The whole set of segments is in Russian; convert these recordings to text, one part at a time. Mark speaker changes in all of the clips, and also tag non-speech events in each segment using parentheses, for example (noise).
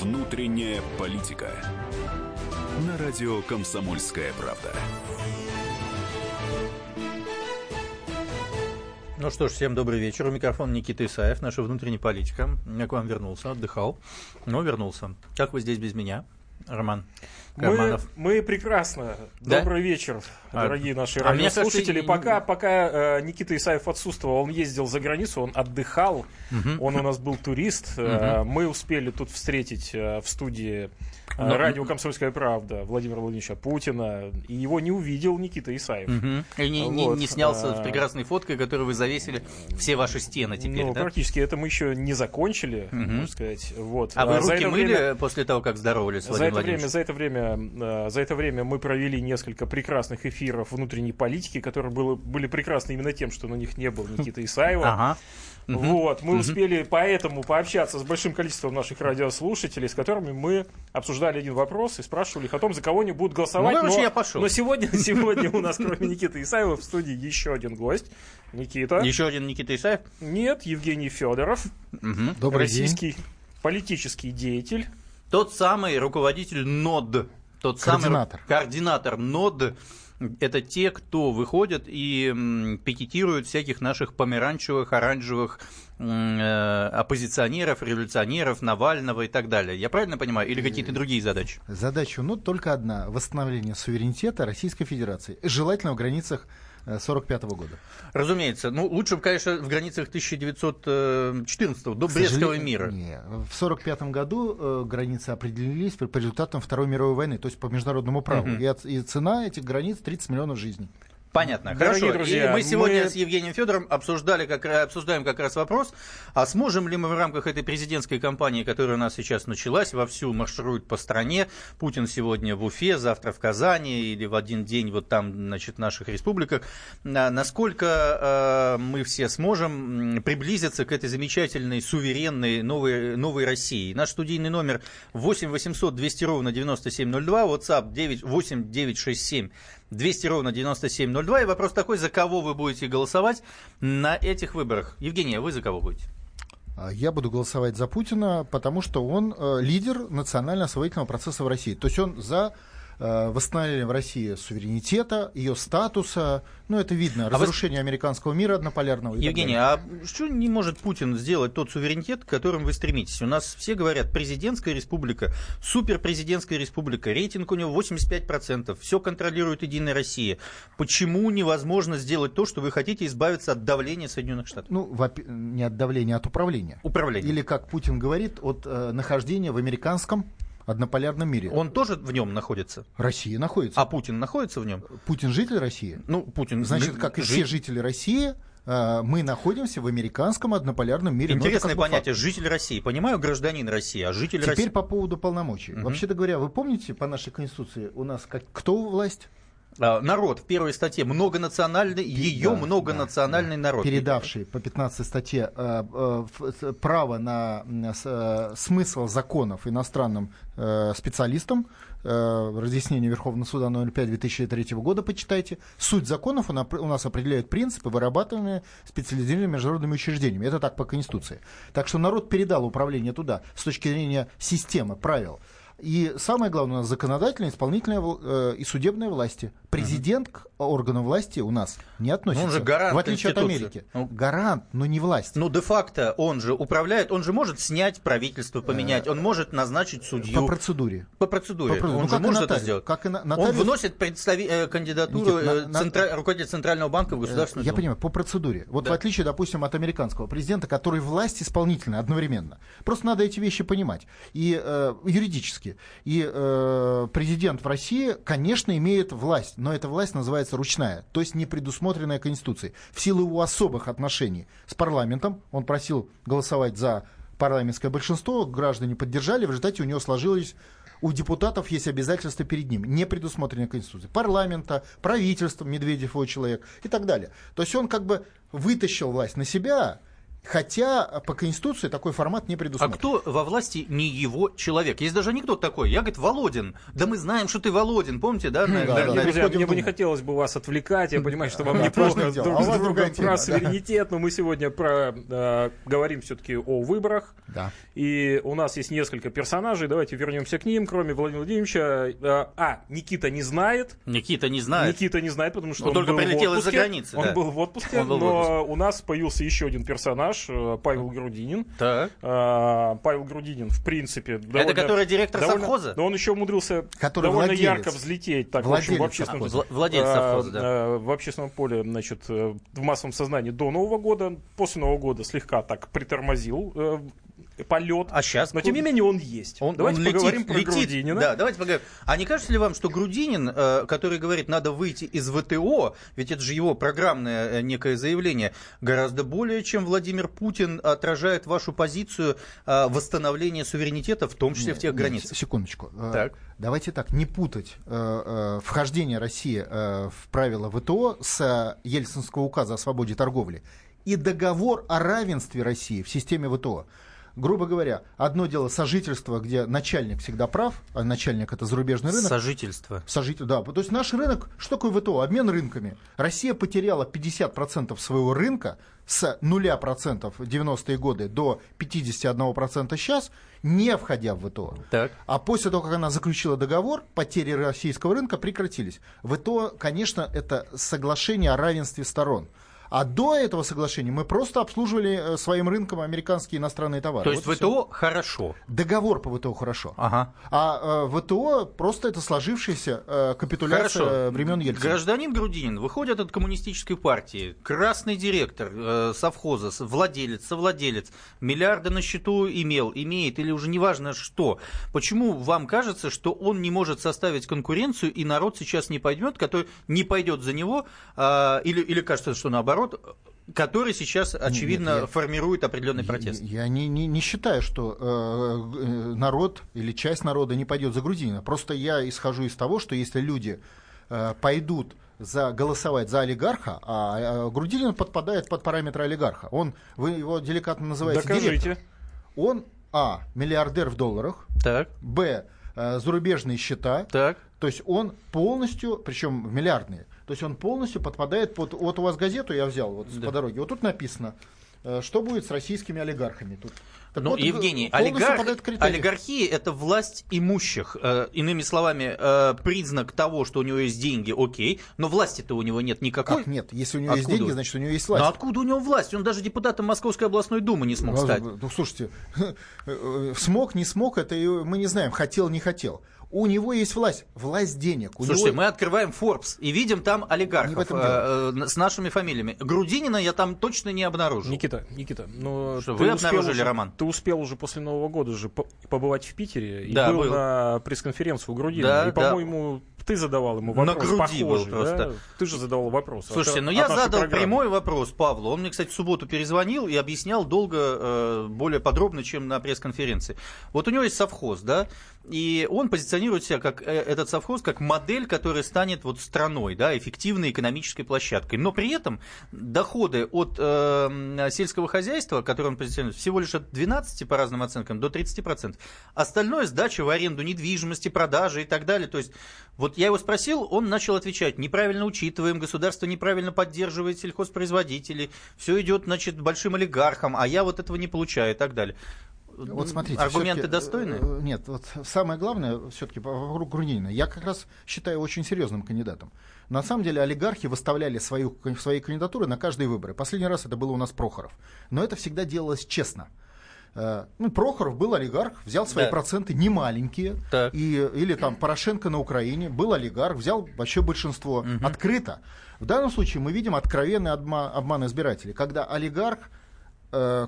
Speaker 1: Внутренняя политика. На радио Комсомольская правда.
Speaker 2: Ну что ж, всем добрый вечер. У микрофона Никита Исаев, наша внутренняя политика. Я к вам вернулся, отдыхал, но вернулся. Как вы здесь без меня? Роман
Speaker 3: Карманов. Мы, мы прекрасно. Да? Добрый вечер, а, дорогие наши а радиослушатели. Пока, пока э, Никита Исаев отсутствовал, он ездил за границу, он отдыхал, угу. он у нас был турист. Угу. Мы успели тут встретить э, в студии но... Ну, радио «Комсомольская правда» Владимира Владимировича Путина, и его не увидел Никита Исаев.
Speaker 2: Угу. И не, вот. не, не снялся с прекрасной фоткой, которую вы завесили все ваши стены теперь,
Speaker 3: Ну,
Speaker 2: да?
Speaker 3: практически это мы еще не закончили, угу. можно сказать. Вот.
Speaker 2: А вы а руки мыли время... после того, как здоровались,
Speaker 3: за это время, За это время, э, за это время мы провели несколько прекрасных эфиров внутренней политики, которые было, были прекрасны именно тем, что на них не было Никиты Исаева. Ага. Вот, мы угу. успели поэтому пообщаться с большим количеством наших радиослушателей, с которыми мы обсуждали один вопрос и спрашивали их о том, за кого они будут голосовать. Ну,
Speaker 2: но, я пошел.
Speaker 3: но сегодня, (laughs) сегодня у нас, кроме Никиты Исаева, в студии еще один гость. Никита.
Speaker 2: Еще один Никита Исаев?
Speaker 3: Нет, Евгений Федоров.
Speaker 2: Угу. Добрый
Speaker 3: российский
Speaker 2: день.
Speaker 3: политический деятель.
Speaker 2: Тот самый руководитель НОД. Тот координатор. самый координатор НОД это те, кто выходят и пикетируют всяких наших померанчевых, оранжевых э, оппозиционеров, революционеров, Навального и так далее. Я правильно понимаю? Или какие-то другие задачи?
Speaker 4: Задача, ну, только одна. Восстановление суверенитета Российской Federaции. Желательно в границах 1945 года.
Speaker 2: Разумеется. Ну, лучше, конечно, в границах 1914 до Брестского мира.
Speaker 4: Не. В 1945 году э, границы определились по результатам Второй мировой войны, то есть по международному праву. Угу. И, и цена этих границ 30 миллионов жизней.
Speaker 2: Понятно, Дорогие хорошо. Друзья, и мы сегодня мы... с Евгением Федором обсуждали как, обсуждаем как раз вопрос, а сможем ли мы в рамках этой президентской кампании, которая у нас сейчас началась, вовсю марширует по стране, Путин сегодня в Уфе, завтра в Казани или в один день вот там, значит, в наших республиках, насколько э, мы все сможем приблизиться к этой замечательной, суверенной новой, новой России. Наш студийный номер 8 800 200 ровно 9702, WhatsApp 9 8 967 200 ровно 9702. И вопрос такой, за кого вы будете голосовать на этих выборах? Евгения, вы за кого будете?
Speaker 4: А, я буду голосовать за Путина, потому что он э, лидер национально-освоительного процесса в России. То есть он за восстановление в России суверенитета, ее статуса. Ну, это видно. А разрушение вы... американского мира однополярного.
Speaker 2: Евгений, а что не может Путин сделать тот суверенитет, к которым вы стремитесь? У нас все говорят, президентская республика, суперпрезидентская республика, рейтинг у него 85%, все контролирует Единая Россия. Почему невозможно сделать то, что вы хотите избавиться от давления Соединенных Штатов?
Speaker 4: Ну, не от давления, а от управления.
Speaker 2: Управление.
Speaker 4: Или, как Путин говорит, от э, нахождения в американском однополярном мире.
Speaker 2: Он тоже в нем находится?
Speaker 4: Россия находится.
Speaker 2: А Путин находится в нем?
Speaker 4: Путин житель России?
Speaker 2: Ну, Путин...
Speaker 4: Значит, как и все жители России, э, мы находимся в американском однополярном мире.
Speaker 2: Интересное понятие факт. житель России. Понимаю, гражданин России, а житель
Speaker 4: Теперь
Speaker 2: России.
Speaker 4: Теперь по поводу полномочий. Угу. Вообще-то говоря, вы помните по нашей конституции у нас как, кто власть?
Speaker 2: А, народ в первой статье многонациональный, ее да, многонациональный да, народ.
Speaker 4: Передавший по 15 статье э, э, право на э, смысл законов иностранным специалистам, разъяснение Верховного суда номер 5 2003 года, почитайте. Суть законов у нас определяют принципы, вырабатываемые специализированными международными учреждениями. Это так по Конституции. Так что народ передал управление туда с точки зрения системы, правил. И самое главное, у нас законодательная, исполнительная э, и судебная власти. Президент к органам власти у нас не относится.
Speaker 2: Ну, он же гарант
Speaker 4: в отличие от Америки. Ну, гарант, но не власть.
Speaker 2: Ну, де-факто он же управляет, он же может снять правительство, поменять, он может назначить судью.
Speaker 4: По процедуре.
Speaker 2: По процедуре. По процедуре. Он ну, же может это сделать. Как и нотариус... Он выносит представи... Э, кандидатуру Никит, на, центра... на... руководителя Центрального банка в Государственную
Speaker 4: Я понимаю, по процедуре. Вот да. в отличие, допустим, от американского президента, который власть исполнительная одновременно. Просто надо эти вещи понимать. И э, юридически. И э, президент в России, конечно, имеет власть, но эта власть называется ручная, то есть не предусмотренная Конституцией. В силу его особых отношений с парламентом, он просил голосовать за парламентское большинство, граждане поддержали, в результате у него сложилось у депутатов есть обязательства перед ним, не предусмотренные Конституцией. Парламента, правительства, Медведев его человек и так далее. То есть он как бы вытащил власть на себя, Хотя по Конституции такой формат не предусмотрен.
Speaker 2: А кто во власти не его человек? Есть даже анекдот такой. Я, говорит, Володин. Да мы знаем, что ты Володин. Помните, да?
Speaker 3: да, да, да. Друзья, мне бы не хотелось бы вас отвлекать. Я понимаю, что вам неплохо друг а с другом про суверенитет, но мы сегодня про, э, говорим все-таки о выборах.
Speaker 4: Да.
Speaker 3: И у нас есть несколько персонажей. Давайте вернемся к ним, кроме Владимира Владимировича. Э, а, Никита не знает.
Speaker 2: Никита не знает.
Speaker 3: Никита не знает, потому что
Speaker 2: он, он только прилетел из-за границы.
Speaker 3: Он был в отпуске, но у нас появился еще один персонаж, э, Павел Грудинин.
Speaker 2: Так.
Speaker 3: А, Павел Грудинин, в принципе,
Speaker 2: довольно, Это который директор довольно, совхоза?
Speaker 3: Но он еще умудрился который довольно владелец. ярко взлететь так, владелец в, общем, в общественном,
Speaker 2: совхоза. Владелец а, совхоза, да.
Speaker 3: А, в общественном поле, значит, э, в массовом сознании до Нового года. После Нового года слегка так притормозил э, полет.
Speaker 2: А сейчас?
Speaker 3: Но тем не менее он есть.
Speaker 2: Он, давайте он поговорим летит, про летит. Грудинина. Да, давайте поговорим. А не кажется ли вам, что Грудинин, э, который говорит, надо выйти из ВТО, ведь это же его программное э, некое заявление, гораздо более, чем Владимир Путин отражает вашу позицию э, восстановления суверенитета, в том числе нет, в тех границах?
Speaker 4: Секундочку. Так. Давайте так, не путать вхождение России в правила ВТО с Ельцинского указа о свободе торговли и договор о равенстве России в системе ВТО грубо говоря, одно дело сожительство, где начальник всегда прав, а начальник это зарубежный рынок.
Speaker 2: Сожительство.
Speaker 4: Сожитель, да. То есть наш рынок, что такое ВТО? Обмен рынками. Россия потеряла 50% своего рынка с 0% в 90-е годы до 51% сейчас, не входя в ВТО.
Speaker 2: Так.
Speaker 4: А после того, как она заключила договор, потери российского рынка прекратились. ВТО, конечно, это соглашение о равенстве сторон. А до этого соглашения мы просто обслуживали э, своим рынком американские иностранные товары.
Speaker 2: То есть вот ВТО все. хорошо?
Speaker 4: Договор по ВТО хорошо.
Speaker 2: Ага.
Speaker 4: А э, ВТО просто это сложившаяся э, капитуляция хорошо. времен Ельцина.
Speaker 2: Гражданин Грудинин выходит от коммунистической партии, красный директор э, совхоза, владелец, совладелец, миллиарды на счету имел, имеет или уже неважно что. Почему вам кажется, что он не может составить конкуренцию и народ сейчас не пойдет, который не пойдет за него, э, или, или кажется, что наоборот, народ, который сейчас, очевидно, нет, я, формирует определенный протест.
Speaker 4: Я, я не, не, не считаю, что э, э, народ или часть народа не пойдет за Грудинина. Просто я исхожу из того, что если люди э, пойдут за голосовать за олигарха, а, а Грудинин подпадает под параметры олигарха. Он, вы его деликатно называете
Speaker 3: Докажите. директор.
Speaker 4: Он, а, миллиардер в долларах,
Speaker 2: так.
Speaker 4: б, э, зарубежные счета,
Speaker 2: так.
Speaker 4: то есть он полностью, причем миллиардные, то есть он полностью подпадает под... Вот у вас газету я взял вот да. по дороге. Вот тут написано, э, что будет с российскими олигархами. Тут
Speaker 2: так ну, вот, Евгений, олигарх, олигархия – это власть имущих. Э, иными словами, э, признак того, что у него есть деньги, окей, но власти-то у него нет никакой.
Speaker 4: Как нет? Если у него откуда? есть деньги, значит, у него есть власть.
Speaker 2: Но откуда у него власть? Он даже депутатом Московской областной думы не смог ну, стать.
Speaker 4: Ну, слушайте, (laughs) смог, не смог, это мы не знаем, хотел, не хотел у него есть власть, власть денег.
Speaker 2: У Слушайте, него... мы открываем Forbes и видим там олигархов э, э, с нашими фамилиями. Грудинина я там точно не обнаружил.
Speaker 3: Никита, Никита, ну
Speaker 2: что, вы обнаружили,
Speaker 3: уже,
Speaker 2: Роман?
Speaker 3: Ты успел уже после Нового года же побывать в Питере и да, был, был на пресс-конференцию у Грудинина. Да, и, по-моему, ты задавал ему вопрос На груди похожий, был просто. Да? Ты же задавал вопрос.
Speaker 2: Слушайте, ну я задал программы. прямой вопрос Павлу. Он мне, кстати, в субботу перезвонил и объяснял долго, э, более подробно, чем на пресс-конференции. Вот у него есть совхоз, да, и он позиционирует себя как э, этот совхоз как модель, которая станет вот страной, да, эффективной экономической площадкой. Но при этом доходы от э, сельского хозяйства, которые он позиционирует, всего лишь от 12 по разным оценкам до 30%. Остальное сдача в аренду недвижимости, продажи и так далее. То есть вот я его спросил, он начал отвечать, неправильно учитываем, государство неправильно поддерживает сельхозпроизводителей, все идет, значит, большим олигархам, а я вот этого не получаю и так далее.
Speaker 4: Вот смотрите,
Speaker 2: аргументы достойны?
Speaker 4: Э, нет, вот самое главное все-таки вокруг Грудинина. Я как раз считаю очень серьезным кандидатом. На самом деле олигархи выставляли свою, свои кандидатуры на каждые выборы. Последний раз это было у нас Прохоров. Но это всегда делалось честно. Э, ну, Прохоров был олигарх, взял свои да. проценты немаленькие, и, или там Порошенко на Украине был олигарх, взял вообще большинство угу. открыто. В данном случае мы видим откровенный обман, обман избирателей, когда олигарх э,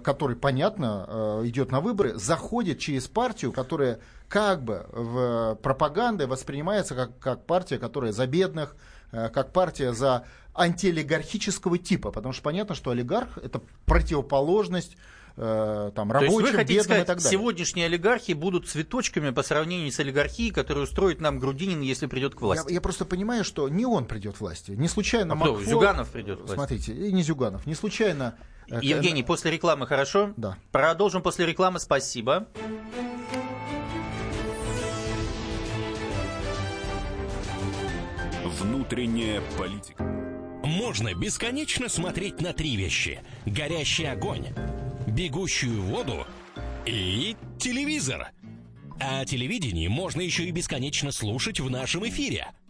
Speaker 4: который, понятно, э, идет на выборы, заходит через партию, которая как бы в пропаганде воспринимается как, как партия, которая за бедных, как партия за антиолигархического типа, потому что понятно, что олигарх это противоположность э, там, рабочим, То есть вы хотите сказать, и так далее.
Speaker 2: сегодняшние олигархи будут цветочками по сравнению с олигархией, которую устроит нам Грудинин, если придет к власти?
Speaker 4: Я, я просто понимаю, что не он придет к власти. Не случайно
Speaker 2: а Макфол... Зюганов придет к власти.
Speaker 4: Смотрите, и не Зюганов. Не случайно
Speaker 2: Евгений, после рекламы хорошо?
Speaker 4: Да.
Speaker 2: Продолжим после рекламы. Спасибо.
Speaker 1: Внутренняя политика.
Speaker 5: Можно бесконечно смотреть на три вещи. Горящий огонь, бегущую воду и телевизор. А о телевидении можно еще и бесконечно слушать в нашем эфире.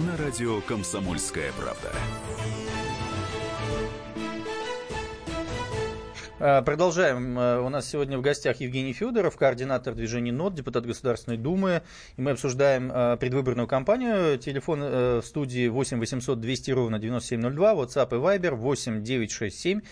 Speaker 1: На радио «Комсомольская правда».
Speaker 2: А, продолжаем. А, у нас сегодня в гостях Евгений Федоров, координатор движения НОТ, депутат Государственной Думы. И мы обсуждаем а, предвыборную кампанию. Телефон э, в студии 8 800 200 ровно 9702, WhatsApp и Viber 8 967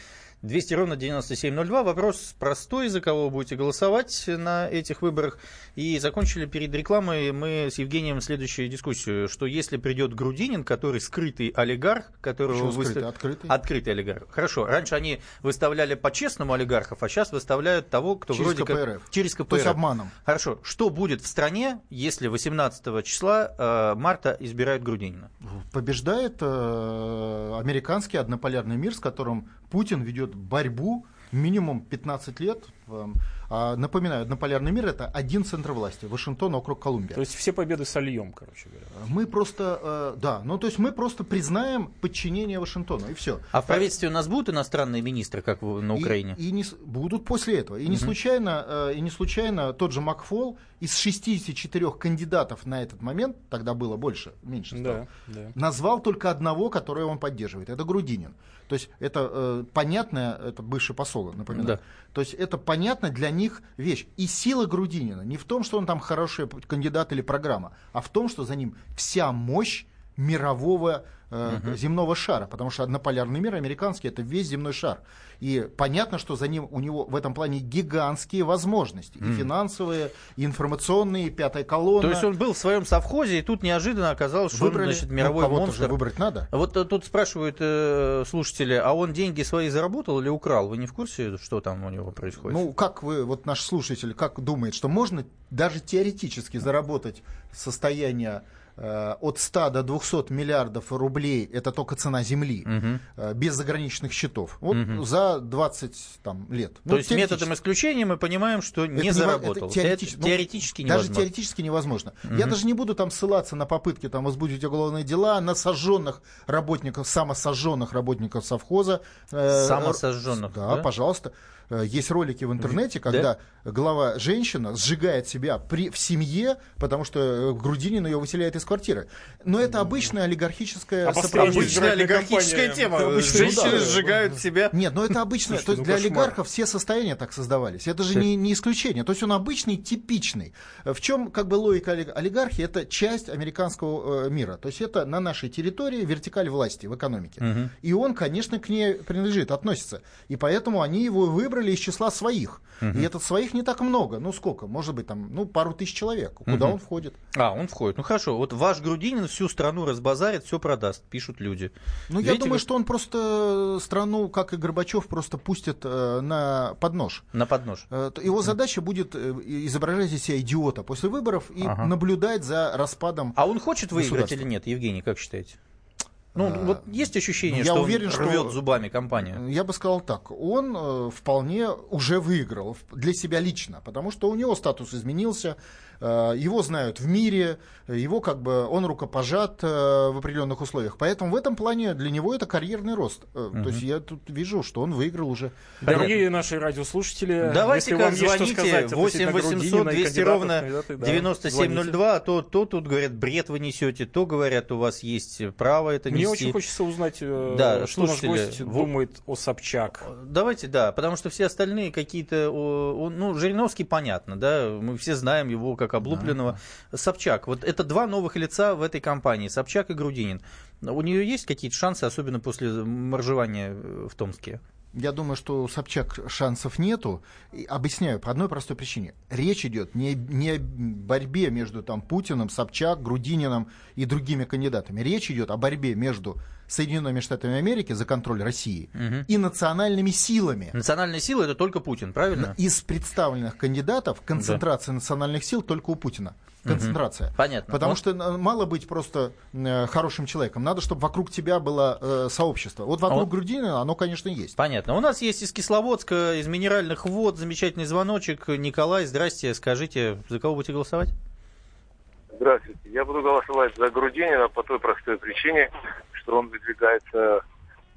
Speaker 2: 200 ровно 9702. Вопрос простой, за кого вы будете голосовать на этих выборах. И закончили перед рекламой мы с Евгением следующую дискуссию, что если придет Грудинин, который скрытый олигарх, которого
Speaker 4: выставили... Открытый?
Speaker 2: Открытый олигарх. Хорошо. Раньше они выставляли по-честному олигархов, а сейчас выставляют того, кто
Speaker 4: через
Speaker 2: вроде
Speaker 4: КПРФ.
Speaker 2: как... Через КПРФ.
Speaker 4: То есть обманом.
Speaker 2: Хорошо. Что будет в стране, если 18 числа э, марта избирают Грудинина?
Speaker 4: Побеждает э, американский однополярный мир, с которым Путин ведет борьбу минимум 15 лет. Эм, а, напоминаю, однополярный мир это один центр власти, Вашингтон, округ Колумбия.
Speaker 3: То есть все победы сольем, короче говоря.
Speaker 4: Мы просто, э, да, ну то есть мы просто признаем подчинение Вашингтону и все.
Speaker 2: А в правительстве у нас будут иностранные министры, как на Украине?
Speaker 4: И, и не, будут после этого. И не угу. случайно, э, и не случайно тот же Макфол из 64 кандидатов на этот момент, тогда было больше, меньше стало, да, да. назвал только одного, которого он поддерживает. Это Грудинин. То есть это э, понятное, это бывший посол, напоминаю. Да. То есть это понятно для них вещь. И сила Грудинина не в том, что он там хороший кандидат или программа, а в том, что за ним вся мощь мирового э, угу. земного шара, потому что однополярный мир американский это весь земной шар. И понятно, что за ним у него в этом плане гигантские возможности. Mm. И финансовые, и информационные, и пятая колонна.
Speaker 2: То есть он был в своем совхозе, и тут неожиданно оказалось, что
Speaker 4: Выбрали,
Speaker 2: он, значит, мировой ну, монстр.
Speaker 4: Же выбрать надо.
Speaker 2: Вот э, тут спрашивают э, слушатели, а он деньги свои заработал или украл? Вы не в курсе, что там у него происходит?
Speaker 4: Ну, как вы, вот наш слушатель, как думает, что можно даже теоретически заработать состояние от 100 до 200 миллиардов рублей это только цена земли, угу. без заграничных счетов. Вот угу. за 20 там, лет.
Speaker 2: То ну, есть методом исключения мы понимаем, что не это заработал.
Speaker 4: Это теоретически, это теоретически ну, невозможно. Даже теоретически невозможно. Угу. Я даже не буду там ссылаться на попытки там, возбудить уголовные дела, на сожженных работников, самосожженных работников совхоза.
Speaker 2: Э, самосожженных?
Speaker 4: Да, да, пожалуйста. Э, есть ролики в интернете, когда да? глава женщина сжигает себя при, в семье, потому что э, Грудинин ее выселяет из квартиры. Но это обычная олигархическая...
Speaker 2: А обычная олигархическая тема. Обычные, Женщины ну, да, сжигают да. себя.
Speaker 4: Нет, но это обычно. то есть ну, для кошмар. олигархов все состояния так создавались. Это же не, не исключение. То есть он обычный, типичный. В чем как бы логика олигархии? Это часть американского э, мира. То есть это на нашей территории вертикаль власти в экономике. Угу. И он, конечно, к ней принадлежит, относится. И поэтому они его выбрали выбрали из числа своих. Угу. И этот своих не так много. Ну сколько? Может быть, там, ну, пару тысяч человек. Куда угу. он входит?
Speaker 2: А, он входит. Ну хорошо. Вот ваш Грудинин всю страну разбазарит, все продаст, пишут люди.
Speaker 4: Ну, Видите, я думаю, вы... что он просто страну, как и Горбачев, просто пустит э, на поднож.
Speaker 2: На поднож.
Speaker 4: Э, его задача будет э, изображать из себя идиота после выборов и ага. наблюдать за распадом.
Speaker 2: А он хочет выиграть или нет, Евгений, как считаете? Ну, а, вот есть ощущение, я что уверен, он рвет что, зубами компанию?
Speaker 4: Я бы сказал так. Он э, вполне уже выиграл для себя лично, потому что у него статус изменился, его знают в мире, его как бы он рукопожат э, в определенных условиях. Поэтому в этом плане для него это карьерный рост. Угу. То есть я тут вижу, что он выиграл уже.
Speaker 3: Дорогие наши радиослушатели,
Speaker 2: давайте вам звоните сказать 8 800 200 ровно 9702, а то, то тут говорят, бред вы несете, то говорят, у вас есть право это
Speaker 3: нести.
Speaker 2: Мне
Speaker 3: очень хочется узнать, да, что наш гость в... думает о Собчак.
Speaker 2: Давайте, да, потому что все остальные какие-то, ну, Жириновский понятно, да, мы все знаем его как как облупленного. Да. Собчак. Вот это два новых лица в этой компании. Собчак и Грудинин. У нее есть какие-то шансы, особенно после моржевания в Томске?
Speaker 4: Я думаю, что у Собчак шансов нету. И объясняю по одной простой причине. Речь идет не, не о борьбе между там, Путиным, Собчак, Грудининым и другими кандидатами. Речь идет о борьбе между Соединенными Штатами Америки за контроль России угу. и национальными силами.
Speaker 2: Национальные силы это только Путин, правильно?
Speaker 4: Из представленных кандидатов концентрация да. национальных сил только у Путина концентрация.
Speaker 2: Угу. Понятно.
Speaker 4: Потому вот. что э, мало быть просто э, хорошим человеком. Надо, чтобы вокруг тебя было э, сообщество. Вот вокруг вот. Грудинина оно, конечно, есть.
Speaker 2: Понятно. У нас есть из Кисловодска, из минеральных вод замечательный звоночек. Николай, здрасте. Скажите, за кого будете голосовать?
Speaker 6: Здравствуйте. Я буду голосовать за Грудинина по той простой причине, что он выдвигается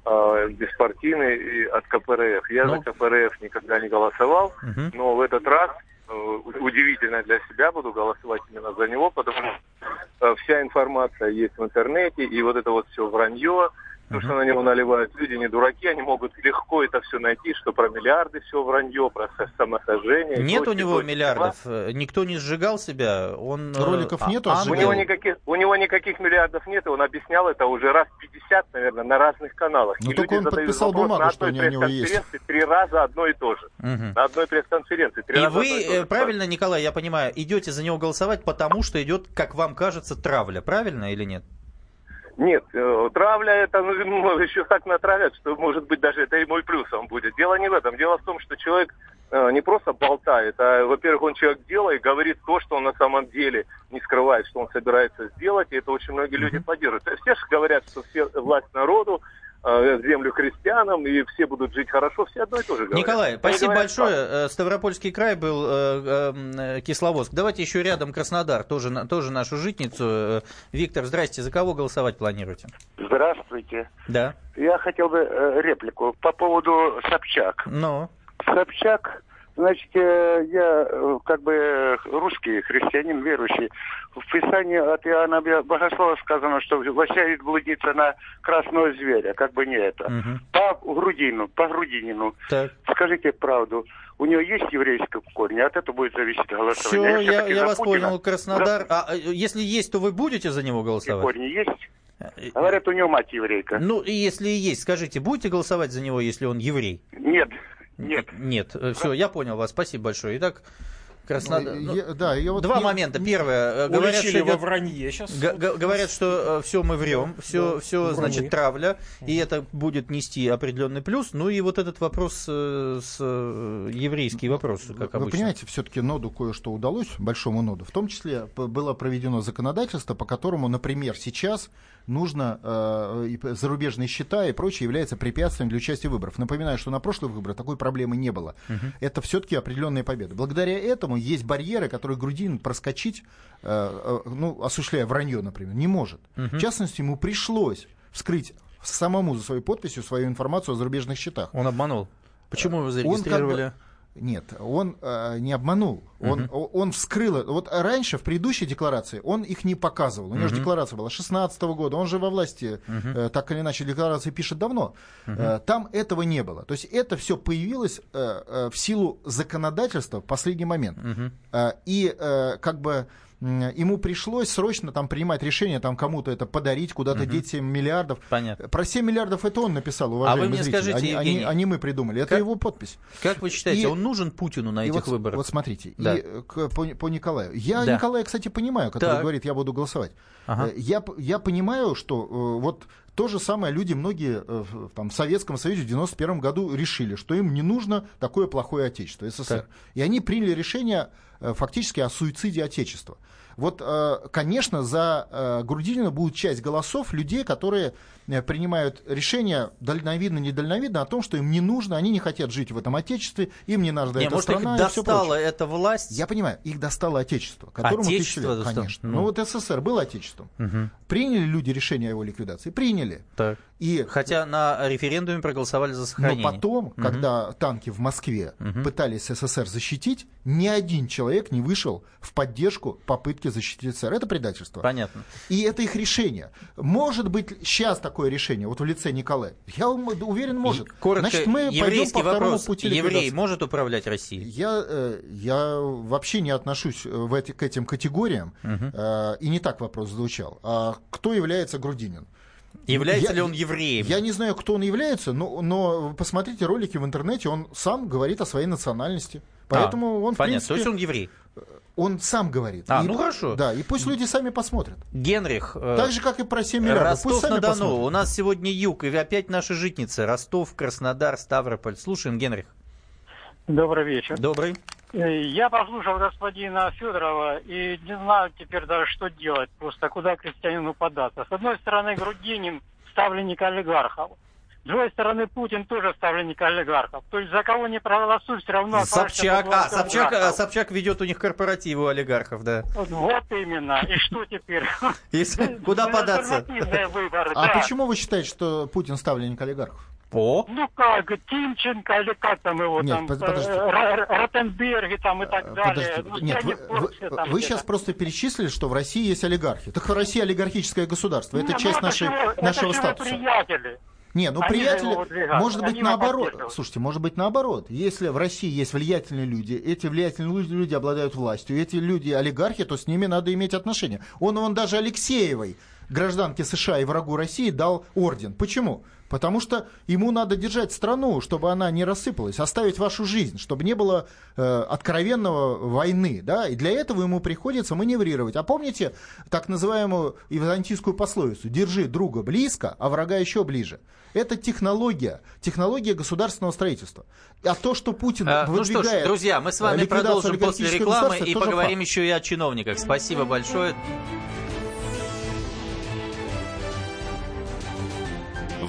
Speaker 6: э, беспартийный и от КПРФ. Я ну... за КПРФ никогда не голосовал, угу. но в этот раз э, удивительно для себя буду голосовать именно за него, потому что э, вся информация есть в интернете, и вот это вот все вранье, то, что на него наливают люди, не дураки, они могут легко это все найти, что про миллиарды все вранье, про самосожжение.
Speaker 2: Нет у него миллиардов, типа. никто не сжигал себя, он...
Speaker 4: Э, Роликов а, нету,
Speaker 6: а, у, него никаких, у него никаких миллиардов нет, и он объяснял это уже раз 50, наверное, на разных каналах.
Speaker 4: Ну только он подписал бумагу, что они у него есть.
Speaker 6: Три раза одно и то же. Угу. На одной пресс-конференции. Три
Speaker 2: и вы, э, правильно, Николай, я понимаю, идете за него голосовать, потому что идет, как вам кажется, травля, правильно или нет?
Speaker 6: Нет, э, травля это ну, (laughs) ну, еще так натравят, что может быть даже это и мой плюсом будет. Дело не в этом. Дело в том, что человек э, не просто болтает, а, во-первых, он человек делает, говорит то, что он на самом деле не скрывает, что он собирается сделать, и это очень многие люди поддерживают. Все же говорят, что все власть народу, землю христианам, и все будут жить хорошо, все одно и то же говорят.
Speaker 2: Николай, спасибо говорят, большое. Так. Э, Ставропольский край был э, Кисловодск. Давайте еще рядом Краснодар, тоже, тоже нашу житницу. Виктор, здрасте, за кого голосовать планируете?
Speaker 7: Здравствуйте.
Speaker 2: Да.
Speaker 7: Я хотел бы реплику по поводу Собчак.
Speaker 2: Ну?
Speaker 7: Собчак Значит, э, я э, как бы русский христианин, верующий. В Писании от Иоанна Богослова сказано, что восяет блудница на красного зверя, как бы не это. Угу. По грудину, по грудинину. Так. Скажите правду. У нее есть еврейское корни, от этого будет зависеть голосование.
Speaker 2: Все, я, я вас Путина. понял, Краснодар. Да? А если есть, то вы будете за него голосовать? И
Speaker 7: корни есть. Говорят, у него мать еврейка.
Speaker 2: Ну, и если есть, скажите, будете голосовать за него, если он еврей?
Speaker 7: Нет. Нет.
Speaker 2: Нет. Э, Все, я понял вас. Спасибо большое. Итак, Краснодар.
Speaker 4: Ну, я, да, вот
Speaker 2: Два я... момента. Первое.
Speaker 3: Э, говорят, что идет... во вранье сейчас.
Speaker 2: Г- говорят, что э, все мы врем, все, да, все значит, травля, и это будет нести определенный плюс. Ну и вот этот вопрос э, с э, еврейский вопрос, как
Speaker 4: Вы
Speaker 2: обычно.
Speaker 4: понимаете, все-таки ноду кое-что удалось, большому ноду. В том числе было проведено законодательство, по которому, например, сейчас нужно э, зарубежные счета и прочее является препятствием для участия в выборах. Напоминаю, что на прошлых выборах такой проблемы не было. Угу. Это все-таки определенная победа. Благодаря этому есть барьеры, которые Грудин проскочить, э, э, ну, осуществляя вранье, например, не может. Угу. В частности, ему пришлось вскрыть самому за своей подписью свою информацию о зарубежных счетах.
Speaker 2: Он обманул. Почему его зарегистрировали? Он как бы,
Speaker 4: нет, он э, не обманул. Он, uh-huh. он вскрыл. Вот раньше, в предыдущей декларации, он их не показывал. У него uh-huh. же декларация была 16 года. Он же во власти, uh-huh. э, так или иначе, декларации пишет давно. Uh-huh. Э, там этого не было. То есть это все появилось э, э, в силу законодательства в последний момент. Uh-huh. Э, и э, как бы ему пришлось срочно там принимать решение, там кому-то это подарить, куда-то угу. деть 7 миллиардов.
Speaker 2: Понятно.
Speaker 4: Про 7 миллиардов это он написал, уважаемые
Speaker 2: А вы мне
Speaker 4: зрители.
Speaker 2: скажите,
Speaker 4: они,
Speaker 2: Евгений,
Speaker 4: они, они мы придумали. Это
Speaker 2: как,
Speaker 4: его подпись.
Speaker 2: Как вы считаете, и, он нужен Путину на этих
Speaker 4: вот,
Speaker 2: выборах?
Speaker 4: Вот смотрите, да. и, э, к, по, по Николаю. Я да. Николая, кстати, понимаю, который так. говорит, я буду голосовать. Ага. Э, я, я понимаю, что э, вот то же самое люди, многие там, в Советском Союзе в 91 году решили, что им не нужно такое плохое Отечество, СССР. Так. И они приняли решение фактически о суициде Отечества. Вот, э, конечно, за э, Грудинина будет часть голосов людей, которые э, принимают решения дальновидно, недальновидно о том, что им не нужно, они не хотят жить в этом отечестве, им не нужна не, эта
Speaker 2: может,
Speaker 4: страна.
Speaker 2: Их достала эта власть?
Speaker 4: Я понимаю, их достало отечество, которому
Speaker 2: отечество
Speaker 4: лет, конечно. Ну. ну вот СССР был отечеством. Угу. Приняли люди решение о его ликвидации? Приняли.
Speaker 2: Так. И, Хотя на референдуме проголосовали за сохранение.
Speaker 4: Но потом, угу. когда танки в Москве угу. пытались СССР защитить, ни один человек не вышел в поддержку попытки защитить СССР. Это предательство.
Speaker 2: Понятно.
Speaker 4: И это их решение. Может быть сейчас такое решение, вот в лице Николая? Я уверен, может.
Speaker 2: Коротко, Значит, мы пойдем по второму пути Еврей может управлять Россией?
Speaker 4: Я, э, я вообще не отношусь в эти, к этим категориям. Угу. И не так вопрос звучал. А кто является Грудинин?
Speaker 2: Является я, ли он евреем?
Speaker 4: Я не знаю, кто он является, но, но посмотрите ролики в интернете, он сам говорит о своей национальности. Поэтому а, он,
Speaker 2: понятно. в принципе... То есть он еврей?
Speaker 4: Он сам говорит.
Speaker 2: А, и, ну хорошо.
Speaker 4: Да, и пусть люди сами посмотрят.
Speaker 2: Генрих.
Speaker 4: Э, так же, как и про 7 миллиардов.
Speaker 2: Ростов-на-Дону. У нас сегодня юг, и опять наши житницы. Ростов, Краснодар, Ставрополь. Слушаем, Генрих.
Speaker 8: Добрый вечер.
Speaker 2: Добрый.
Speaker 8: Э, я послушал господина Федорова и не знаю теперь даже, что делать. Просто куда крестьянину податься. С одной стороны, Грудинин ставленник олигархов. С другой стороны, Путин тоже ставленник олигархов. То есть за кого не проголосуй, все равно...
Speaker 2: Собчак, а, Собчак, а, Собчак ведет у них корпоративы олигархов, да.
Speaker 8: Вот, вот именно. И что теперь? (laughs)
Speaker 2: Если, куда податься?
Speaker 8: Выборы,
Speaker 4: а да. почему вы считаете, что Путин ставленник олигархов?
Speaker 2: О.
Speaker 8: Ну как, Тимченко или как там его Нет, там, подожди. Э, Ротенберги там и так э, далее.
Speaker 4: Ну, Нет, вы, вы, там вы сейчас просто перечислили, что в России есть олигархи. Так в России олигархическое государство. Это Нет, часть ну, нашей, это нашего это статуса.
Speaker 8: приятели.
Speaker 4: Не, ну Они приятели, может быть наоборот. Слушайте, может быть наоборот. Если в России есть влиятельные люди, эти влиятельные люди, люди обладают властью, эти люди олигархи, то с ними надо иметь отношения. Он, он даже Алексеевой, гражданке США и врагу России, дал орден. Почему? Потому что ему надо держать страну, чтобы она не рассыпалась, оставить вашу жизнь, чтобы не было э, откровенного войны. Да? И для этого ему приходится маневрировать. А помните так называемую византийскую пословицу «держи друга близко, а врага еще ближе». Это технология, технология государственного строительства. А то, что Путин а, выдвигает... Ну что ж,
Speaker 2: друзья, мы с вами продолжим после рекламы и поговорим факт. еще и о чиновниках. Спасибо большое.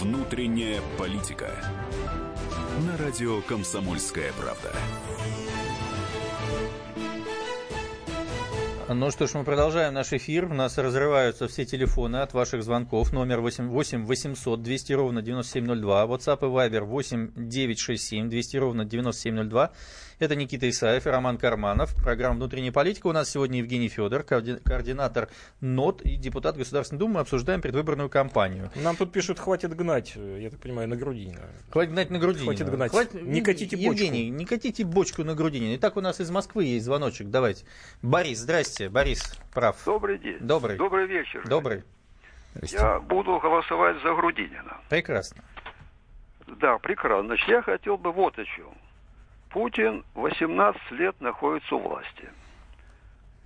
Speaker 1: Внутренняя политика. На радио «Комсомольская правда».
Speaker 2: Ну что ж, мы продолжаем наш эфир. У нас разрываются все телефоны от ваших звонков. Номер 8, 8 800 200 ровно 9702. WhatsApp и Viber 8 967 200 ровно 9702. Это Никита Исаев и Роман Карманов. Программа «Внутренняя политика». У нас сегодня Евгений Федор, координатор НОТ и депутат Государственной Думы. Мы обсуждаем предвыборную кампанию.
Speaker 3: Нам тут пишут, хватит гнать, я так понимаю, на Грудинина.
Speaker 2: Хватит гнать на Грудинина.
Speaker 3: Хватит гнать. Хватит...
Speaker 2: Не катите бочку. Евгений, не катите бочку на Грудинина. Итак, у нас из Москвы есть звоночек. Давайте. Борис, здрасте. Борис, прав.
Speaker 9: Добрый день.
Speaker 2: Добрый.
Speaker 9: Добрый вечер.
Speaker 2: Добрый.
Speaker 9: Я буду голосовать за Грудинина.
Speaker 2: Прекрасно.
Speaker 9: Да, прекрасно. Значит, я хотел бы вот о чем. Путин 18 лет находится у власти.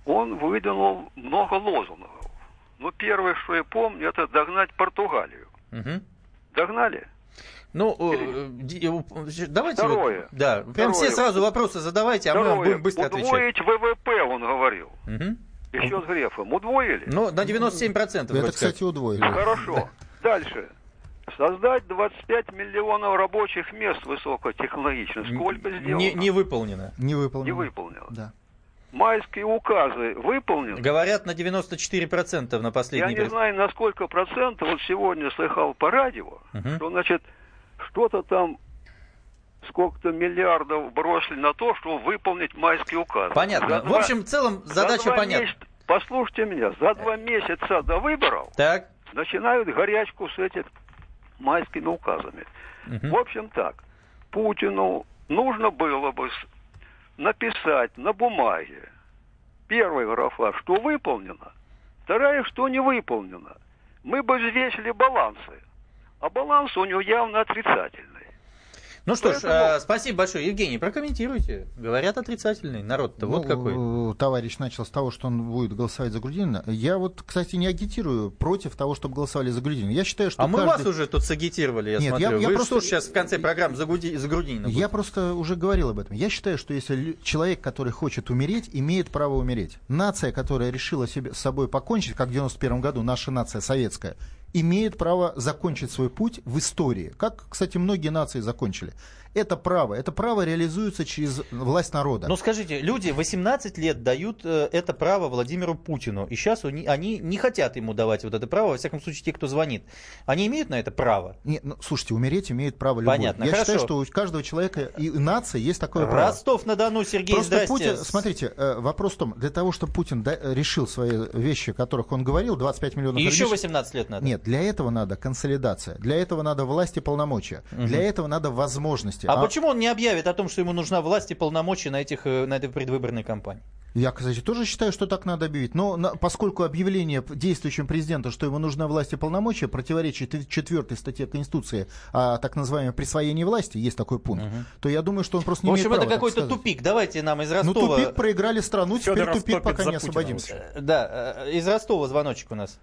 Speaker 9: Он выдвинул много лозунгов. Но первое, что я помню, это догнать Португалию. Угу. Догнали?
Speaker 2: Ну, Или... Э, э, давайте...
Speaker 9: Второе. Вот,
Speaker 2: да, прям все сразу вопросы задавайте, Второе. а мы будем быстро
Speaker 9: Удвоить
Speaker 2: отвечать.
Speaker 9: ВВП, он говорил. Угу. Еще с Грефом. Удвоили?
Speaker 2: Ну, на 97%.
Speaker 4: Это, кстати, удвоили.
Speaker 9: Хорошо. Дальше. Создать 25 миллионов рабочих мест высокотехнологичных. Сколько сделано?
Speaker 2: Не, не выполнено.
Speaker 4: Не выполнено.
Speaker 9: Не выполнено.
Speaker 4: Да.
Speaker 9: Майские указы выполнены?
Speaker 2: Говорят, на 94% на последний
Speaker 9: Я не знаю, на сколько процентов. Вот сегодня слыхал по радио, угу. что, значит, что-то там сколько-то миллиардов бросили на то, чтобы выполнить майские указы.
Speaker 2: Понятно. За в общем, в целом задача понятна. Месяца,
Speaker 9: послушайте меня, за два месяца до выборов
Speaker 2: так.
Speaker 9: начинают горячку с этих майскими указами. Угу. В общем так, Путину нужно было бы написать на бумаге, первая графа, что выполнено, вторая, что не выполнено. Мы бы взвесили балансы, а баланс у него явно отрицательный.
Speaker 2: Ну что Поэтому... ж, э, спасибо большое. Евгений, прокомментируйте. Говорят отрицательный народ-то. Вот ну, какой.
Speaker 4: Товарищ начал с того, что он будет голосовать за Грудинина. Я вот, кстати, не агитирую против того, чтобы голосовали за Грудинина. Я считаю, что
Speaker 2: А
Speaker 4: каждый...
Speaker 2: мы вас уже тут сагитировали, я Нет, смотрю. Я, я Вы просто... что сейчас в конце программы за, Груди... за Грудинина?
Speaker 4: Я просто уже говорил об этом. Я считаю, что если человек, который хочет умереть, имеет право умереть. Нация, которая решила себе, с собой покончить, как в 91 году, наша нация советская, имеет право закончить свой путь в истории, как, кстати, многие нации закончили. Это право. Это право реализуется через власть народа.
Speaker 2: Но скажите, люди 18 лет дают э, это право Владимиру Путину. И сейчас они, не хотят ему давать вот это право, во всяком случае, те, кто звонит. Они имеют на это право?
Speaker 4: Не, ну, слушайте, умереть имеет право любой.
Speaker 2: Понятно,
Speaker 4: Я
Speaker 2: хорошо.
Speaker 4: считаю, что у каждого человека и нации есть такое право.
Speaker 2: Ростов-на-Дону, Сергей,
Speaker 4: Просто
Speaker 2: здрасте.
Speaker 4: Путин, смотрите, э, вопрос в том, для того, чтобы Путин решил свои вещи, о которых он говорил, 25 миллионов...
Speaker 2: И еще
Speaker 4: людей,
Speaker 2: 18 лет надо.
Speaker 4: Нет, для этого надо консолидация, для этого надо власть и полномочия, для этого надо возможности.
Speaker 2: А, почему он не объявит о том, что ему нужна власть и полномочия на, этих, э, на этой предвыборной кампании?
Speaker 4: Я, кстати, тоже считаю, что так надо объявить. Но на- поскольку объявление действующим президенту, что ему нужна власть и полномочия, противоречит четвертой статье Конституции о так называемом присвоении власти, есть такой пункт, то я думаю, что он просто не
Speaker 2: В общем,
Speaker 4: имеет
Speaker 2: это какой-то тупик. Давайте нам из
Speaker 4: Ну,
Speaker 2: Ростова...
Speaker 4: тупик проиграли страну, теперь
Speaker 3: Федоров
Speaker 4: тупик, пока не освободимся.
Speaker 2: Э, Да, э, из Ростова звоночек у нас.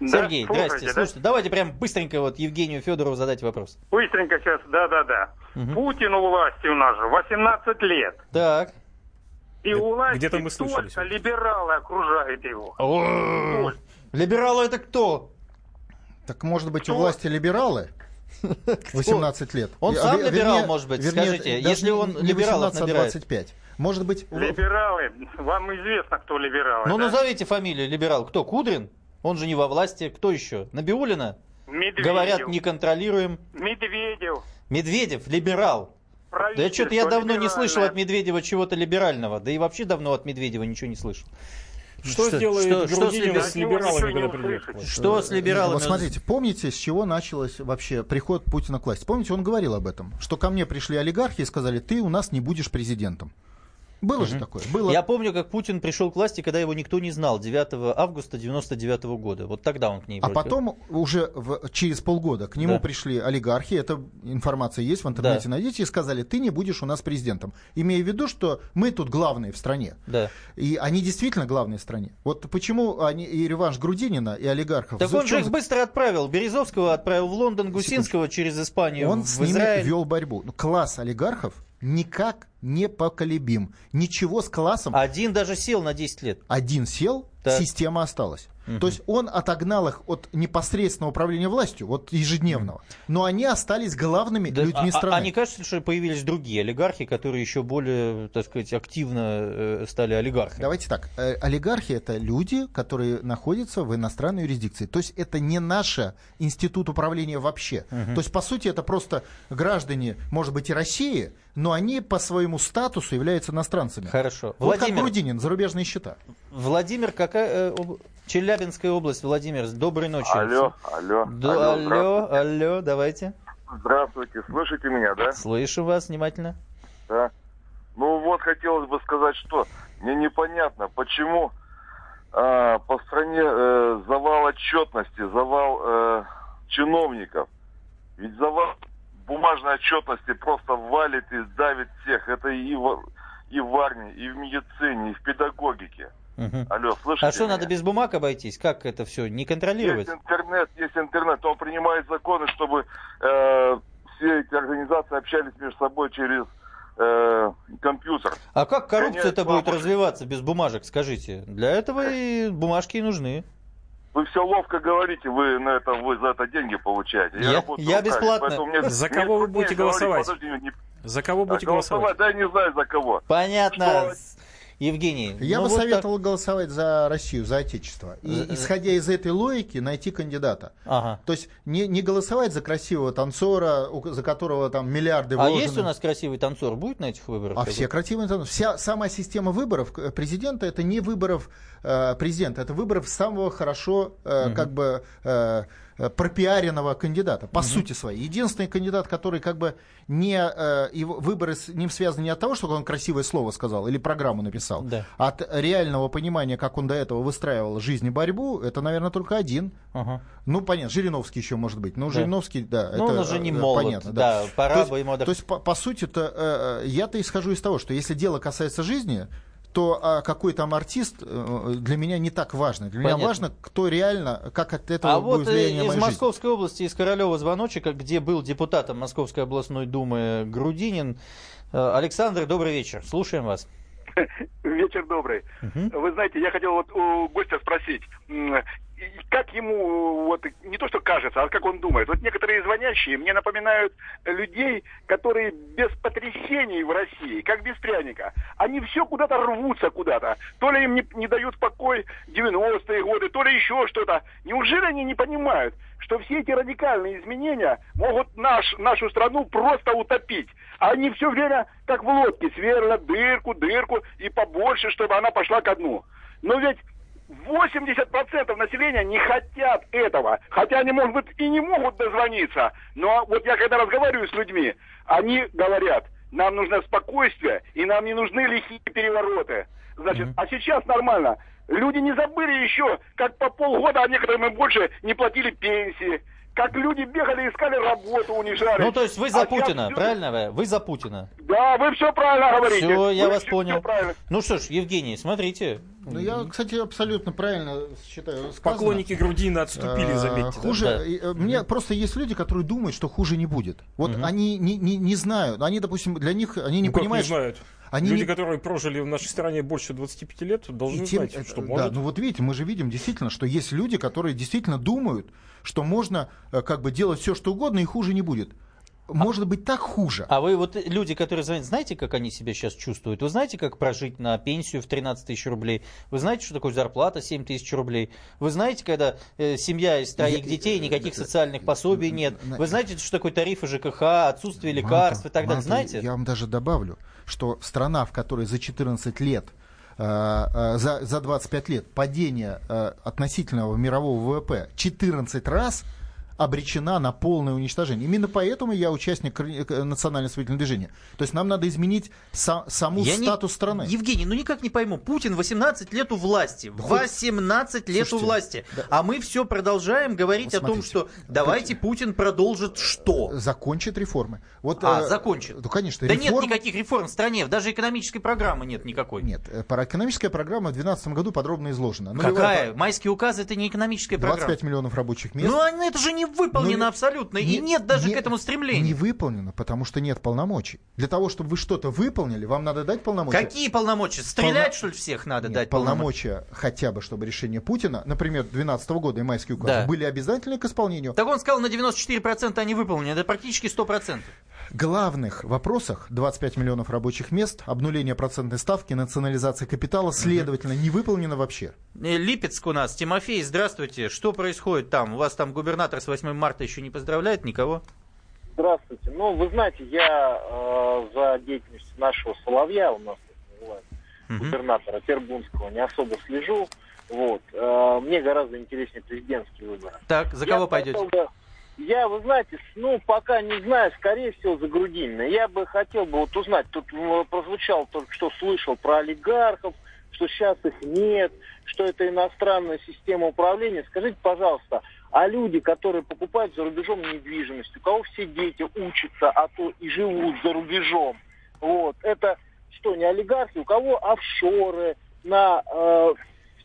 Speaker 10: Да,
Speaker 2: Сергей,
Speaker 10: слушайте,
Speaker 2: здрасте.
Speaker 10: да?
Speaker 2: Слушайте, давайте прям быстренько вот Евгению Федорову задать вопрос.
Speaker 10: Быстренько сейчас, да-да-да. Путин у власти у нас же 18 лет.
Speaker 2: Так.
Speaker 10: И у власти
Speaker 3: Где-то мы слышали
Speaker 10: только либералы окружают его.
Speaker 2: Либералы это кто?
Speaker 4: Так может быть у
Speaker 10: Кто?
Speaker 4: власти либералы? 18 лет.
Speaker 2: Он
Speaker 4: И-
Speaker 2: сам
Speaker 4: ве-
Speaker 2: либерал, может быть, скажите,
Speaker 4: даже
Speaker 2: если он
Speaker 4: не
Speaker 2: либералов
Speaker 4: 18, а
Speaker 2: набирает.
Speaker 4: 25. Может быть, у-
Speaker 10: Либералы, вам известно, кто либералы,
Speaker 2: Ну,
Speaker 10: да?
Speaker 2: назовите фамилию либерал. Кто? Кудрин? Он же не во власти. Кто еще? Набиулина?
Speaker 10: Медведев.
Speaker 2: Говорят, не контролируем.
Speaker 10: Медведев.
Speaker 2: Медведев, либерал. Да что-то я давно не слышал от Медведева чего-то либерального. Да и вообще давно от Медведева ничего не слышал.
Speaker 3: Что,
Speaker 2: Что-
Speaker 3: сделает
Speaker 2: что- что с
Speaker 3: Грудинин
Speaker 2: либер-
Speaker 3: с либералами, когда придет? власти?
Speaker 2: Что с либералами?
Speaker 4: Вот смотрите, помните, с чего началось вообще приход Путина к власти? Помните, он говорил об этом, что ко мне пришли олигархи и сказали, ты у нас не будешь президентом. Было же такое? Было.
Speaker 2: Я помню, как Путин пришел к власти, когда его никто не знал, 9 августа 99 года. Вот тогда он к ней
Speaker 4: А
Speaker 2: вроде
Speaker 4: потом уже в- через полгода к нему
Speaker 2: Да.
Speaker 4: пришли олигархи, эта информация есть в интернете,
Speaker 2: Да.
Speaker 4: найдите, и сказали, ты не будешь у нас президентом. Имея в виду, что мы тут главные в стране.
Speaker 2: Да.
Speaker 4: И они действительно главные в стране. Вот почему они и реванш Грудинина, и олигархов...
Speaker 2: Так он же их быстро отправил. Березовского отправил в Лондон, Гусинского через Испанию
Speaker 4: Он
Speaker 2: в
Speaker 4: с ними
Speaker 2: Израиль.
Speaker 4: вел борьбу. Ну, Класс олигархов никак не поколебим. Ничего с классом.
Speaker 2: Один даже сел на 10 лет.
Speaker 4: Один сел,
Speaker 2: Так.
Speaker 4: система осталась. То есть он отогнал их от непосредственного управления властью, вот ежедневного. Но они остались главными
Speaker 2: Да,
Speaker 4: людьми
Speaker 2: а- а,
Speaker 4: страны.
Speaker 2: а не кажется, что появились другие олигархи, которые еще более, так сказать, активно э, стали олигархами?
Speaker 4: Давайте так. Э, Олигархи это люди, которые находятся в иностранной юрисдикции. То есть это не наш институт управления вообще. То есть, по сути, это просто граждане, может быть, и России, но они по своему статусу являются иностранцами.
Speaker 2: Хорошо.
Speaker 4: Вот как
Speaker 2: Владимир,
Speaker 4: Грудинин, зарубежные счета.
Speaker 2: Владимир, какая... э, Челябинская область, Владимир, доброй ночи.
Speaker 6: Алло, алло.
Speaker 2: Да, алло, алло, давайте.
Speaker 6: Здравствуйте, слышите меня, да?
Speaker 2: Слышу вас внимательно.
Speaker 6: Да. Ну вот хотелось бы сказать, что мне непонятно, почему а, по стране э, завал отчетности, завал э, чиновников. Ведь завал бумажной отчетности просто валит и давит всех. Это и в, и в армии, и в медицине, и в педагогике.
Speaker 2: Мгм.
Speaker 6: Алло, слышите
Speaker 2: А что,
Speaker 6: меня?
Speaker 2: надо без бумаг обойтись? Как это все? Не контролировать?
Speaker 6: Есть интернет, есть интернет. Он принимает законы, чтобы э, все эти организации общались между собой через э, компьютер.
Speaker 2: А как коррупция-то
Speaker 6: Гоняют
Speaker 2: будет развиваться без бумажек, скажите? Для этого и бумажки и нужны.
Speaker 6: Вы все ловко говорите, вы на это вы за это деньги получаете.
Speaker 2: Я-
Speaker 6: работаю
Speaker 2: я
Speaker 6: руками,
Speaker 2: бесплатно.
Speaker 6: поэтому мне-
Speaker 3: За
Speaker 6: мне
Speaker 3: кого вы будете
Speaker 6: говорить,
Speaker 3: голосовать?
Speaker 6: подожди, не-
Speaker 3: За кого будете
Speaker 6: а голосовать?
Speaker 3: голосовать?
Speaker 6: Да я не знаю за кого.
Speaker 2: Понятно.
Speaker 6: Что?
Speaker 2: Евгений.
Speaker 4: Я
Speaker 2: ну
Speaker 4: бы
Speaker 2: вот так.
Speaker 4: советовал голосовать за Россию, за Отечество. И,
Speaker 2: За-
Speaker 4: исходя из этой логики, найти кандидата.
Speaker 2: Ага.
Speaker 4: То есть не, не голосовать за красивого танцора, за которого там миллиарды
Speaker 2: А
Speaker 4: вложены.
Speaker 2: есть у нас красивый танцор? Будет на этих выборах?
Speaker 4: А все красивые танцоры. Вся сама система выборов э, президента это не выборов э, президента, это выборов самого хорошо э, как бы э, э, пропиаренного кандидата, по сути своей. Единственный кандидат, который как бы не э, его выборы с ним связаны не от того, что он красивое слово сказал или программу написал,
Speaker 2: Да.
Speaker 4: а от реального понимания, как он до этого выстраивал жизнь и борьбу, это, наверное, только один.
Speaker 2: Ага.
Speaker 4: Ну, понятно, Жириновский еще может быть. Ну,
Speaker 2: Да.
Speaker 4: Жириновский, да.
Speaker 2: Ну,
Speaker 4: это,
Speaker 2: он уже не
Speaker 4: э,
Speaker 2: молод,
Speaker 4: понятно,
Speaker 2: да, пора
Speaker 4: то есть,
Speaker 2: бы ему отдохнуть.
Speaker 4: То есть, по, по сути-то, э, э, я-то исхожу из того, что если дело касается жизни, то а, какой там артист э, для меня не так важно. Для меня
Speaker 2: Понятно.
Speaker 4: важно, кто реально, как от этого
Speaker 2: А
Speaker 4: будет
Speaker 2: вот э,
Speaker 4: влияние на
Speaker 2: из. Московской области, из Королева звоночек, где был депутатом Московской областной думы Грудинин. Э, Александр, добрый вечер. Слушаем вас. (laughs)
Speaker 11: Вечер добрый. Вы знаете, я хотел вот у гостя спросить. Как ему, вот, не то что кажется, а как он думает. Вот некоторые звонящие мне напоминают людей, которые без потрясений в России, как без пряника. Они все куда-то рвутся куда-то. То ли им не, не дают покой 90-е годы, то ли еще что-то. Неужели они не понимают, что все эти радикальные изменения могут наш, нашу страну просто утопить? А они все время, как в лодке, сверлят дырку, дырку и побольше, чтобы она пошла ко дну. Но ведь 80% населения не хотят этого. Хотя они, может быть, и не могут дозвониться. Но вот я когда разговариваю с людьми, они говорят, нам нужно спокойствие, и нам не нужны лихие перевороты. Значит, mm-hmm. а сейчас нормально. Люди не забыли еще, как по полгода, а некоторым и больше, не платили пенсии как люди бегали, искали работу, унижали.
Speaker 2: Ну, то есть вы за а Путина, все... правильно вы? Вы за Путина.
Speaker 11: Да, вы все правильно говорите.
Speaker 2: Все, я вы вас все, понял. Все ну что ж, Евгений, смотрите.
Speaker 4: Ну, я, кстати, абсолютно правильно считаю.
Speaker 3: Сказано. Поклонники Грудина отступили, а, заметьте.
Speaker 4: Хуже, да. Э, мне просто есть люди, которые думают, что хуже не будет. Вот угу. они не, не, не знают. Они, допустим, для них, они не ну, понимают.
Speaker 3: Не знают. Они Люди, не... которые прожили в нашей стране больше 25 лет, должны тем, знать, что да, может.
Speaker 4: ну вот видите, мы же видим действительно, что есть люди, которые действительно думают, что можно э, как бы делать все, что угодно, и хуже не будет может быть так хуже.
Speaker 2: А вы вот люди, которые звонят, знаете, как они себя сейчас чувствуют? Вы знаете, как прожить на пенсию в 13 тысяч рублей? Вы знаете, что такое зарплата 7 тысяч рублей? Вы знаете, когда э, семья из троих детей, никаких социальных пособий нет? Вы знаете, что такое тарифы ЖКХ, отсутствие лекарств и так далее? Знаете?
Speaker 4: Я вам даже добавлю, что страна, в которой за 14 лет э, э, за, за 25 лет падение э, относительного мирового ВВП 14 раз – обречена на полное уничтожение. Именно поэтому я участник национального освободительного движения. То есть нам надо изменить са- саму я статус
Speaker 2: не...
Speaker 4: страны.
Speaker 2: Евгений, ну никак не пойму. Путин 18 лет у власти. Да 18 лет Слушайте, у власти. Да. А мы все продолжаем говорить вот о том, что давайте как... Путин продолжит что?
Speaker 4: Закончит реформы.
Speaker 2: Вот, а, э, закончит.
Speaker 4: Ну, конечно.
Speaker 2: Да реформ... нет никаких реформ в стране. Даже экономической программы нет никакой.
Speaker 4: Нет. Э, экономическая программа в 2012 году подробно изложена.
Speaker 2: Нулевая... Какая? Майский указ это не экономическая 25 программа.
Speaker 4: 25 миллионов рабочих мест.
Speaker 2: Ну, это же не выполнено ну, абсолютно, не, и нет даже
Speaker 4: не,
Speaker 2: к этому стремления.
Speaker 4: Не выполнено, потому что нет полномочий. Для того, чтобы вы что-то выполнили, вам надо дать полномочия.
Speaker 2: Какие полномочия? Стрелять, Полно... что ли, всех надо нет, дать
Speaker 4: полномочия? Полномочия хотя бы, чтобы решение Путина, например, 2012 года и майский указ, да. были обязательны к исполнению.
Speaker 2: Так он сказал, на 94% они выполнены, это практически 100%.
Speaker 4: Главных вопросах 25 миллионов рабочих мест, обнуление процентной ставки, национализация капитала, следовательно, не выполнено вообще.
Speaker 2: Э, Липецк у нас. Тимофей, здравствуйте. Что происходит там? У вас там губернатор с 8 марта еще не поздравляет никого?
Speaker 12: Здравствуйте. Ну, вы знаете, я э, за деятельностью нашего Соловья, у нас называют, губернатора Тербунского, не особо слежу. Вот. Э, мне гораздо интереснее президентские выборы.
Speaker 2: Так, за кого я пойдете? Бы,
Speaker 12: я, вы знаете, ну, пока не знаю, скорее всего, за Грудинина. Я бы хотел бы вот узнать, тут э, прозвучал только что, слышал про олигархов, что сейчас их нет, что это иностранная система управления. Скажите, пожалуйста, а люди, которые покупают за рубежом недвижимость, у кого все дети учатся, а то и живут за рубежом, вот, это что, не олигархи, у кого офшоры на э,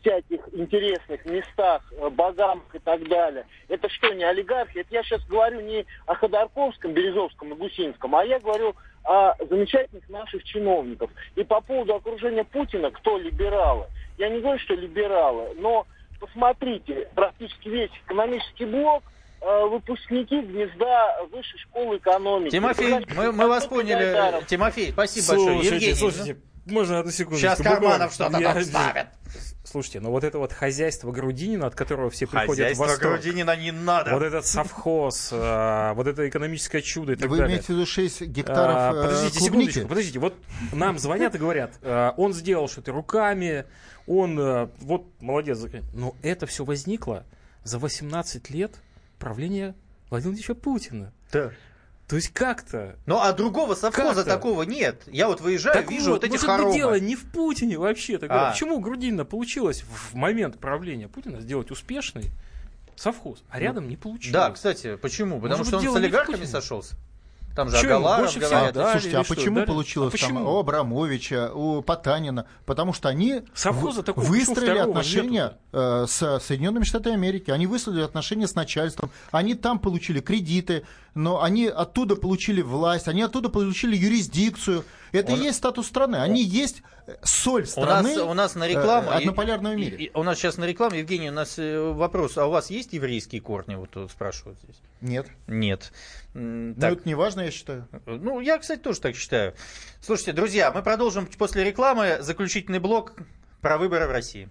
Speaker 12: всяких интересных местах, э, богам и так далее. Это что, не олигархи? Это я сейчас говорю не о Ходорковском, Березовском и Гусинском, а я говорю о замечательных наших чиновников. И по поводу окружения Путина, кто либералы? Я не говорю, что либералы, но посмотрите, практически весь экономический блок э, выпускники гнезда высшей школы экономики.
Speaker 2: Тимофей, мы, мы вас поняли. Тимофей, спасибо слушайте, большое. Евгений,
Speaker 3: слушайте, можно одну секунду.
Speaker 2: Сейчас Карманов что-то там ставит.
Speaker 3: Слушайте, ну вот это вот хозяйство Грудинина, от которого все приходят хозяйство в
Speaker 2: восторг. Грудинина не надо.
Speaker 3: Вот этот совхоз, а, вот это экономическое чудо и так
Speaker 4: Вы
Speaker 3: далее.
Speaker 4: Вы имеете в виду 6 гектаров а,
Speaker 3: Подождите клубники? секундочку, подождите. Вот нам звонят и говорят, а, он сделал что-то руками, он вот молодец. Но это все возникло за 18 лет правления Владимира Владимировича Путина.
Speaker 2: Да.
Speaker 3: То есть как-то.
Speaker 2: Ну а другого совхоза такого нет. Я вот выезжаю, так вижу вот, вот эти хоромы.
Speaker 3: дело не в Путине вообще. А. Почему Грудинина получилось в момент правления Путина сделать успешный совхоз, а рядом ну, не получилось?
Speaker 2: Да, кстати, почему? Потому Может, что он с олигархами сошелся? Там же Агаларов говорят.
Speaker 4: Да, Слушайте, а почему что, получилось а почему? там у Абрамовича, у Потанина? Потому что они
Speaker 3: Совхоза
Speaker 4: в, выстроили отношения э, с Соединенными Штатами Америки, они выстроили отношения с начальством, они там получили кредиты, но они оттуда получили власть, они оттуда получили юрисдикцию. Это Он... и есть статус страны. Они Он... есть соль страны
Speaker 2: у нас, у нас на рекламу,
Speaker 4: э, однополярного мира.
Speaker 2: у нас сейчас на рекламу, Евгений, у нас э, вопрос, а у вас есть еврейские корни? Вот спрашивают здесь.
Speaker 4: Нет.
Speaker 2: Нет.
Speaker 4: Ну, это не важно, я считаю.
Speaker 2: Ну, я, кстати, тоже так считаю. Слушайте, друзья, мы продолжим после рекламы заключительный блок про выборы в России.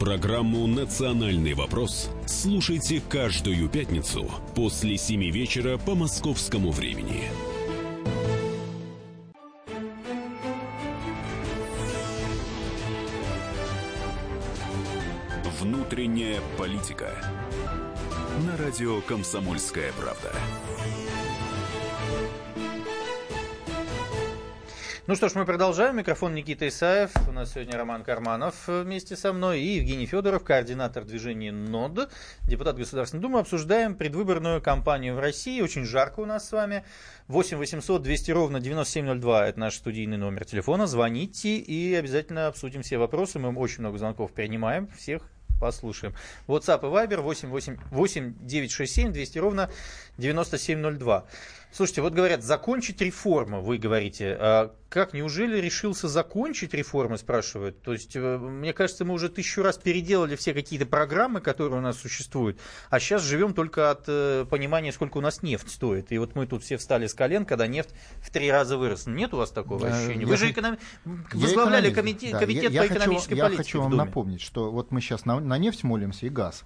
Speaker 1: Программу «Национальный вопрос» слушайте каждую пятницу после 7 вечера по московскому времени. Внутренняя политика. На радио «Комсомольская правда».
Speaker 2: Ну что ж, мы продолжаем. Микрофон Никита Исаев. У нас сегодня Роман Карманов вместе со мной и Евгений Федоров, координатор движения НОД, депутат Государственной Думы. Обсуждаем предвыборную кампанию в России. Очень жарко у нас с вами. 8 800 200 ровно 9702 – это наш студийный номер телефона. Звоните и обязательно обсудим все вопросы. Мы очень много звонков принимаем. Всех послушаем. WhatsApp и Viber 8, 8, 8 967 200 ровно 9702. Слушайте, вот говорят, закончить реформу, вы говорите. А как, неужели решился закончить реформы, спрашивают? То есть, э, мне кажется, мы уже тысячу раз переделали все какие-то программы, которые у нас существуют, а сейчас живем только от э, понимания, сколько у нас нефть стоит. И вот мы тут все встали с колен, когда нефть в три раза выросла. Нет у вас такого ощущения? Вы же эконом... возглавляли комитет, да, комитет
Speaker 4: я,
Speaker 2: по экономической
Speaker 4: хочу,
Speaker 2: политике.
Speaker 4: Я хочу вам напомнить, что вот мы сейчас на, на нефть молимся и газ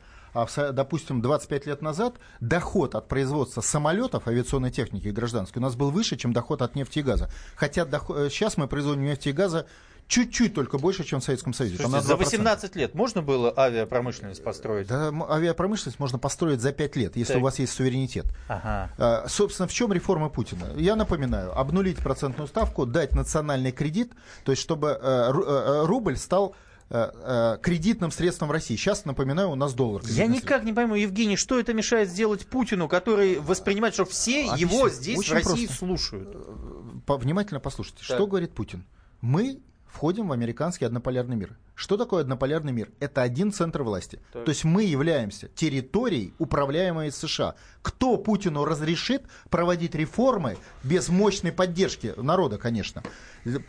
Speaker 4: допустим, 25 лет назад доход от производства самолетов, авиационной техники и гражданской у нас был выше, чем доход от нефти и газа. Хотя доход, э, сейчас мы производим нефти и газа чуть-чуть только больше, чем в Советском Союзе.
Speaker 2: Слушайте, за 18 лет можно было авиапромышленность построить?
Speaker 4: Да, авиапромышленность можно построить за 5 лет, если так. у вас есть суверенитет. Ага. А, собственно, в чем реформа Путина? Я напоминаю, обнулить процентную ставку, дать национальный кредит, то есть чтобы э, э, рубль стал кредитным средством России. Сейчас, напоминаю, у нас доллар.
Speaker 2: Я никак не пойму, Евгений, что это мешает сделать Путину, который воспринимает, что все а его здесь, в России, просто. слушают?
Speaker 4: Э, внимательно послушайте, так. что говорит Путин. Мы входим в американский однополярный мир. Что такое однополярный мир? Это один центр власти. Так. То есть мы являемся территорией, управляемой из США. Кто Путину разрешит проводить реформы без мощной поддержки народа, конечно,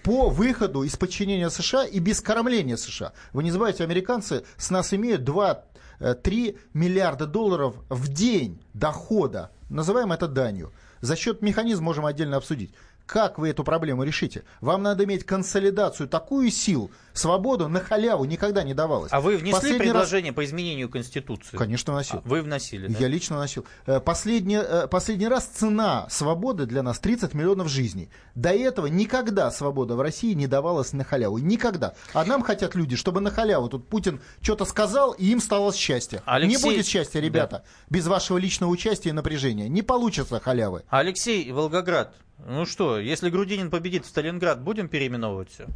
Speaker 4: по выходу из подчинения США и без кормления США? Вы не забывайте, американцы с нас имеют 2-3 э, миллиарда долларов в день дохода. Называем это данью. За счет механизма можем отдельно обсудить. Как вы эту проблему решите? Вам надо иметь консолидацию, такую силу, свободу на халяву никогда не давалось.
Speaker 2: А вы внесли Последний предложение раз... по изменению Конституции?
Speaker 4: Конечно, вносил.
Speaker 2: А, вы вносили,
Speaker 4: да? Я лично вносил. Э, последний, э, последний раз цена свободы для нас 30 миллионов жизней. До этого никогда свобода в России не давалась на халяву. Никогда. А нам хотят люди, чтобы на халяву. Тут Путин что-то сказал, и им стало счастье. Алексей... Не будет счастья, ребята, да. без вашего личного участия и напряжения. Не получится халявы.
Speaker 2: Алексей Волгоград, ну что, если Грудинин победит в Сталинград, будем переименовывать все?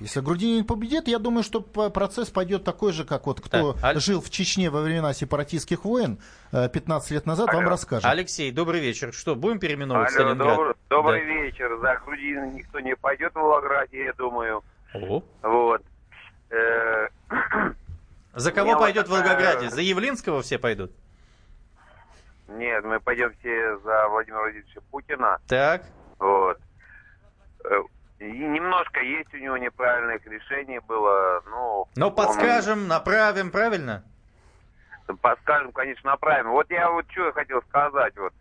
Speaker 4: Если Грудинин победит, я думаю, что процесс пойдет такой же, как вот кто так, жил в Чечне во времена сепаратистских войн 15 э, лет назад, Алло. вам расскажет.
Speaker 2: Алексей, добрый вечер. Что, будем переименовывать Алло, Сталинград?
Speaker 13: Добрый, добрый да. вечер. За Грудинина никто не пойдет в Волгограде, я думаю. О. Вот.
Speaker 2: Э, (clears throat) За кого пойдет в Волгограде? За Явлинского все пойдут?
Speaker 13: Нет, мы пойдем все за Владимира Владимировича Путина.
Speaker 2: Так.
Speaker 13: Вот. Э, и немножко есть у него неправильных решений было, ну...
Speaker 2: Но подскажем, он... направим, правильно?
Speaker 13: Подскажем, конечно, направим. Вот я вот что хотел сказать, вот.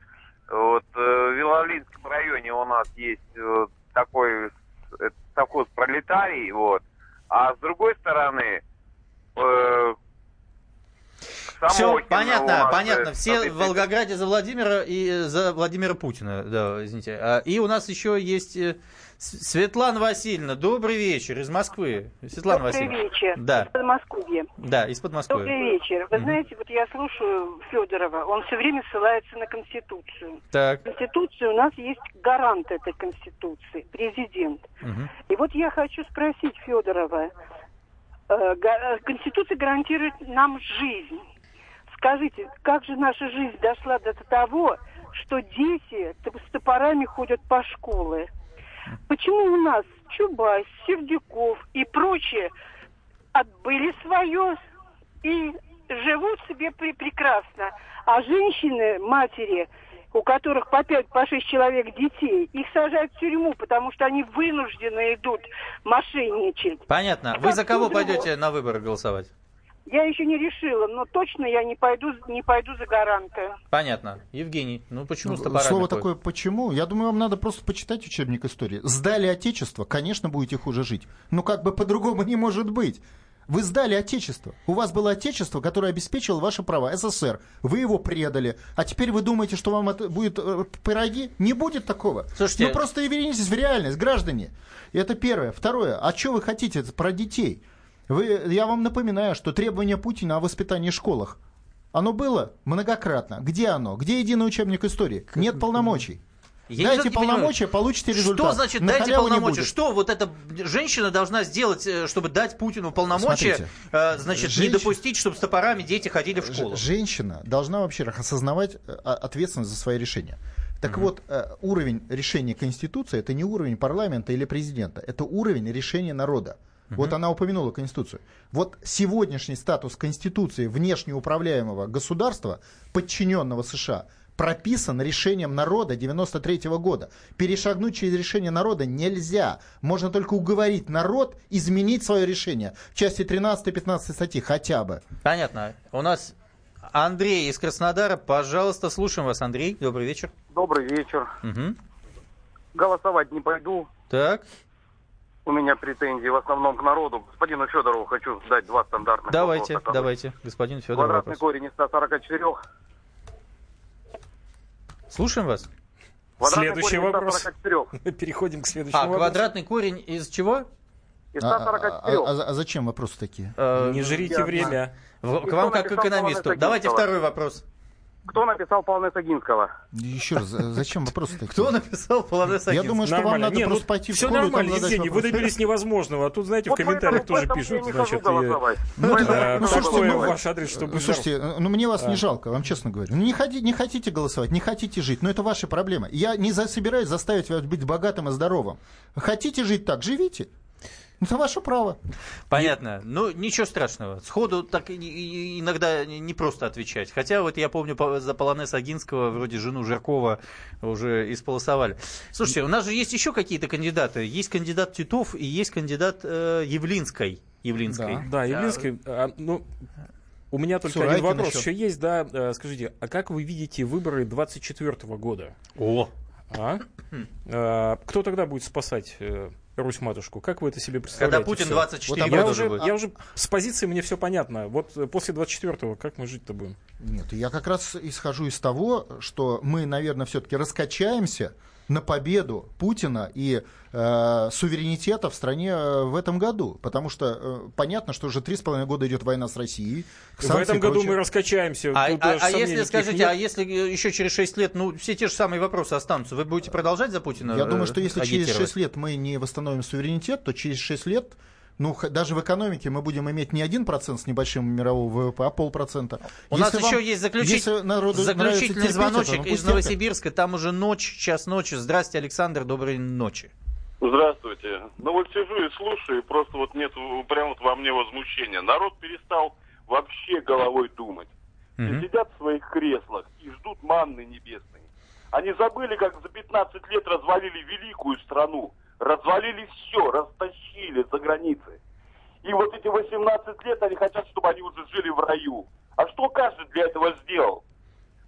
Speaker 13: Вот э, в Виловлинском районе у нас есть вот, такой совхоз пролетарий, вот. А с другой стороны, э,
Speaker 2: Все, понятно, понятно. Все в Волгограде за Владимира и за Владимира Путина, да, извините. А, и у нас еще есть э, Светлана Васильевна, добрый вечер из Москвы. Светлана
Speaker 14: добрый
Speaker 2: Васильевна.
Speaker 14: вечер.
Speaker 2: Да.
Speaker 14: Из Подмосковья.
Speaker 2: Да, из Подмосковья.
Speaker 14: Добрый вечер. Вы знаете, вот я слушаю Федорова, он все время ссылается на Конституцию.
Speaker 2: Так.
Speaker 14: Конституция у нас есть гарант этой Конституции, президент.
Speaker 2: Угу.
Speaker 14: И вот я хочу спросить Федорова, э, Конституция гарантирует нам жизнь. Скажите, как же наша жизнь дошла до того, что дети с топорами ходят по школе? Почему у нас Чубайс, Сердюков и прочие отбыли свое и живут себе при прекрасно, а женщины, матери, у которых по пять, по шесть человек детей, их сажают в тюрьму, потому что они вынуждены идут мошенничать.
Speaker 2: Понятно. Вы за кого пойдете на выборы голосовать?
Speaker 14: Я еще не решила, но точно я не пойду, не пойду за гаранта.
Speaker 2: Понятно. Евгений, ну почему
Speaker 4: ну,
Speaker 2: с топорами
Speaker 4: Слово
Speaker 2: ходят?
Speaker 4: такое «почему»? Я думаю, вам надо просто почитать учебник истории. Сдали Отечество, конечно, будете хуже жить. Но как бы по-другому не может быть. Вы сдали Отечество. У вас было Отечество, которое обеспечило ваши права. СССР. Вы его предали. А теперь вы думаете, что вам это будет э, пироги? Не будет такого.
Speaker 2: Слушайте...
Speaker 4: Ну просто и вернитесь в реальность, граждане. Это первое. Второе. А что вы хотите про детей? Вы, я вам напоминаю, что требование Путина о воспитании в школах, оно было многократно. Где оно? Где единый учебник истории? Нет полномочий.
Speaker 2: Я
Speaker 4: дайте
Speaker 2: не
Speaker 4: полномочия,
Speaker 2: понимаю,
Speaker 4: получите результат.
Speaker 2: Что значит
Speaker 4: На
Speaker 2: дайте
Speaker 4: не
Speaker 2: полномочия? Что вот эта женщина должна сделать, э, чтобы дать Путину полномочия?
Speaker 4: Смотрите,
Speaker 2: э, значит, не
Speaker 4: женщ-
Speaker 2: допустить, чтобы с топорами дети ходили в школу.
Speaker 4: Женщина должна вообще осознавать э, ответственность за свои решения. Так вот, э, уровень решения Конституции это не уровень парламента или президента, это уровень решения народа. Вот она упомянула Конституцию. Вот сегодняшний статус Конституции внешнеуправляемого государства, подчиненного США, прописан решением народа 93 года. Перешагнуть через решение народа нельзя. Можно только уговорить народ изменить свое решение. В части 13-15 статьи хотя бы.
Speaker 2: Понятно. У нас Андрей из Краснодара. Пожалуйста, слушаем вас, Андрей. Добрый вечер.
Speaker 15: Добрый вечер.
Speaker 2: Угу.
Speaker 15: Голосовать не пойду.
Speaker 2: Так.
Speaker 15: У меня претензии в основном к народу. Господину Федорову хочу задать два стандартных
Speaker 2: Давайте,
Speaker 15: вопроса.
Speaker 2: давайте, господин Федор.
Speaker 15: Квадратный
Speaker 2: Вопрос.
Speaker 15: корень из 144.
Speaker 2: Слушаем вас.
Speaker 15: Квадратный
Speaker 3: Следующий
Speaker 15: корень из
Speaker 3: вопрос.
Speaker 15: 144. (laughs)
Speaker 3: Переходим к следующему
Speaker 2: А,
Speaker 3: вопросу.
Speaker 2: квадратный корень из чего?
Speaker 15: Из
Speaker 4: А,
Speaker 15: 144.
Speaker 4: а- а- а зачем вопросы такие?
Speaker 2: Э,
Speaker 3: Не жрите
Speaker 15: я
Speaker 3: время.
Speaker 2: в- К вам как к экономисту. Давайте второй вопрос.
Speaker 15: Кто написал Полонез Агинского?
Speaker 4: Еще раз, за- зачем вопросы такие?
Speaker 2: Кто написал Полонез
Speaker 4: Я
Speaker 2: Агинского?
Speaker 4: думаю, что вам надо
Speaker 3: Не, ну,
Speaker 4: просто пойти в
Speaker 3: все
Speaker 4: школу там
Speaker 3: нормально, Евгений, вы
Speaker 4: вопрос.
Speaker 3: добились невозможного. А тут, знаете, в комментариях тоже пишут,
Speaker 15: я
Speaker 3: значит.
Speaker 4: Ну,
Speaker 15: я
Speaker 4: ну, слушайте,
Speaker 15: голосовать.
Speaker 3: ваш адрес, чтобы
Speaker 4: Ну, Слушайте, ну мне вас не жалко, вам честно говорю. Ну не, хотите голосовать, не хотите жить, но это ваши проблемы. Я не собираюсь заставить вас быть богатым и здоровым. Хотите жить так, живите. (laughs) Это ваше право.
Speaker 2: Понятно. Ну, ничего страшного. Сходу так и- и- иногда не просто отвечать. Хотя вот я помню по- за Полонез Агинского, вроде жену Жаркова уже исполосовали. Слушайте, у нас же есть еще какие-то кандидаты. Есть кандидат Титов и есть кандидат э, Явлинской. Явлинской.
Speaker 3: Да, Явлинский, а, ну, у меня только
Speaker 4: Сурайкин
Speaker 3: один вопрос
Speaker 4: еще.
Speaker 3: еще есть, да. Э, Скажите, а как вы видите выборы 24 года?
Speaker 2: О!
Speaker 3: А? А, Кто тогда будет спасать э, Русь-матушку? Как вы это себе
Speaker 2: Когда
Speaker 3: представляете?
Speaker 2: Путин
Speaker 3: всё?
Speaker 2: 24
Speaker 3: я
Speaker 2: года
Speaker 3: уже,
Speaker 2: уже будет.
Speaker 3: я уже с позиции мне все понятно. Вот э, после 24-го как мы жить-то будем?
Speaker 4: Нет, я как раз исхожу из того, что мы, наверное, все-таки раскачаемся на победу Путина и э, суверенитета в стране э, в этом году. Потому что э, понятно, что уже три с половиной года идет война с Россией.
Speaker 3: В этом году мы раскачаемся.
Speaker 2: А,
Speaker 3: Тут
Speaker 2: а-
Speaker 3: даже
Speaker 2: а если, скажите,
Speaker 3: нет.
Speaker 2: а если э, еще через 6 лет, ну, все те же самые вопросы останутся, вы будете продолжать за Путина
Speaker 4: Я
Speaker 2: э,
Speaker 4: думаю, что если через? 6 лет мы не восстановим суверенитет, то через 6 лет ну, даже в экономике мы будем иметь не 1% с небольшим мирового ВВП, а полпроцента.
Speaker 2: У
Speaker 4: Если
Speaker 2: нас
Speaker 4: вам-
Speaker 2: еще есть заключить-
Speaker 4: если народу нравится
Speaker 2: заключительный
Speaker 4: терпеть
Speaker 2: звоночек
Speaker 4: это, ну,
Speaker 2: из. Новосибирска. Там уже ночь, час ночи. Здрасте, Александр, доброй ночи.
Speaker 16: Здравствуйте. Ну вот сижу и слушаю, и просто вот нет прям вот во мне возмущения. Народ перестал вообще головой думать. И сидят в своих креслах и ждут манны небесной. Они забыли, как за 15 лет развалили великую страну. Развалили все, растащили за границы. И вот эти 18 лет они хотят, чтобы они уже жили в раю. А что каждый для этого сделал?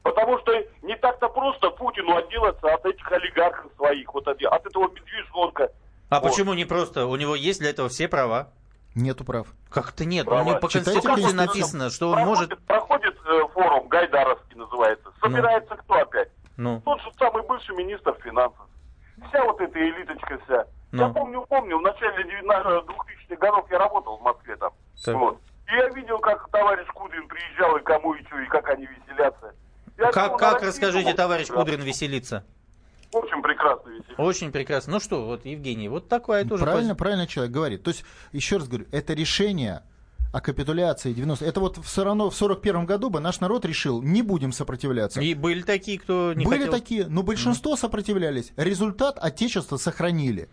Speaker 16: Потому что не так-то просто Путину отделаться от этих олигархов своих, вот от, от этого медвежонка.
Speaker 2: А
Speaker 16: Вот.
Speaker 2: почему не просто? У него есть для этого все права.
Speaker 4: Нету прав.
Speaker 2: Как-то нет.
Speaker 16: Права.
Speaker 2: У него по
Speaker 4: Читайте
Speaker 2: Конституции написано, что он
Speaker 16: проходит,
Speaker 2: может...
Speaker 16: Проходит э, форум, Гайдаровский называется.
Speaker 2: Ну.
Speaker 16: Собирается кто опять?
Speaker 2: Ну.
Speaker 16: Тот же самый бывший министр финансов. Вся вот эта элиточка вся. Я
Speaker 2: Ну.
Speaker 16: помню, помню, в начале 2000-х годов я работал в Москве там.
Speaker 2: Так.
Speaker 16: Вот. И я видел, как товарищ Кудрин приезжал, и кому и что, и как они веселятся. Я
Speaker 2: Как,
Speaker 16: думал,
Speaker 2: как расскажите, товарищ. Кудрин веселится?
Speaker 16: Очень прекрасно веселится.
Speaker 2: Очень прекрасно. Ну что, вот, Евгений, вот такая тоже
Speaker 4: Правильно,
Speaker 2: пози-
Speaker 4: правильно человек говорит. То есть, еще раз говорю, это решение о капитуляции 90 Это вот все равно в 41 году бы наш народ решил, не будем сопротивляться.
Speaker 2: И были такие, кто не
Speaker 4: Были
Speaker 2: хотел...
Speaker 4: такие, но большинство сопротивлялись. Результат Отечество сохранили.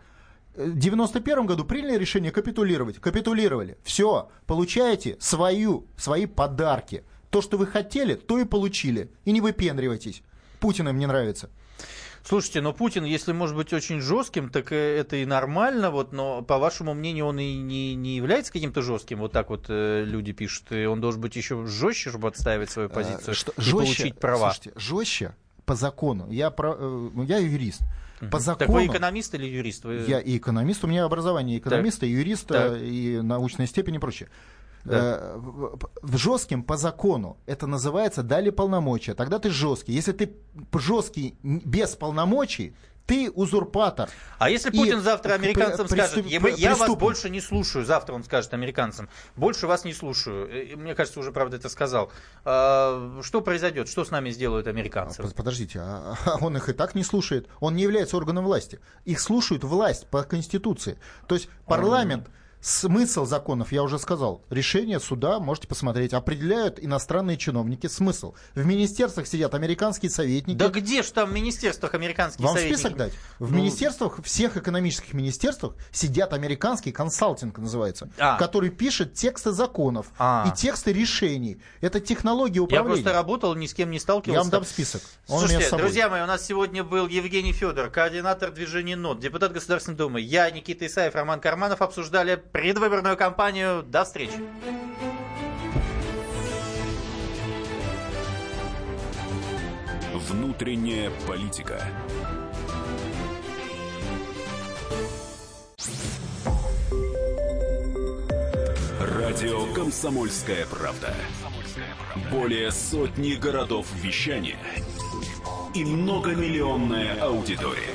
Speaker 4: Э, В 91 году приняли решение капитулировать. Капитулировали. Все, получаете свою, свои подарки. То, что вы хотели, то и получили. И не выпендривайтесь. Путин им не нравится.
Speaker 2: Слушайте, но Путин, если может быть очень жестким, так э, это и нормально, вот, но по вашему мнению он и не, не является каким-то жестким, вот так вот э, люди пишут, и он должен быть еще жестче, чтобы отстаивать свою позицию
Speaker 4: Э, что-
Speaker 2: и
Speaker 4: жестче,
Speaker 2: получить права.
Speaker 4: Слушайте, жестче по закону. Я, про, э, я юрист. По
Speaker 2: Так
Speaker 4: закону...
Speaker 2: вы экономист или юрист? Вы-
Speaker 4: Я и экономист, у меня образование экономиста, и юриста,
Speaker 2: Так.
Speaker 4: и научная степень и прочее.
Speaker 2: Да.
Speaker 4: Э, в- в- жестким по закону это называется дали полномочия. Тогда ты жесткий. Если ты жесткий без полномочий, ты узурпатор.
Speaker 2: А если
Speaker 4: И
Speaker 2: Путин завтра
Speaker 4: пр-
Speaker 2: американцам
Speaker 4: приступ-
Speaker 2: скажет, я, я вас больше не слушаю, завтра он скажет американцам, больше вас не слушаю, Э, мне кажется, уже правда это сказал, А, что произойдет, что с нами сделают американцы?
Speaker 4: Под- Подождите, а а он их и так не слушает. Он не является органом власти. Их слушают власть по Конституции. То есть парламент, смысл законов, я уже сказал, решение суда, можете посмотреть, определяют иностранные чиновники смысл. В министерствах сидят американские советники.
Speaker 2: Да где ж там в министерствах американские
Speaker 4: Вам
Speaker 2: советники?
Speaker 4: список дать? В
Speaker 2: Ну,
Speaker 4: министерствах, всех экономических министерствах сидят американский консалтинг называется,
Speaker 2: А.
Speaker 4: который пишет тексты законов
Speaker 2: А.
Speaker 4: и тексты решений. Это технология
Speaker 2: Я
Speaker 4: управления.
Speaker 2: просто работал, ни с кем не сталкивался.
Speaker 4: Я вам дам список. Он
Speaker 2: Слушайте, друзья мои, у нас сегодня был Евгений Федор, координатор движения НОТ, депутат Государственной Думы. Я, Никита Исаев, Роман Карманов обсуждали предвыборную кампанию. До встречи.
Speaker 1: Внутренняя политика. Радио Комсомольская правда". Более сотни городов вещания и многомиллионная аудитория.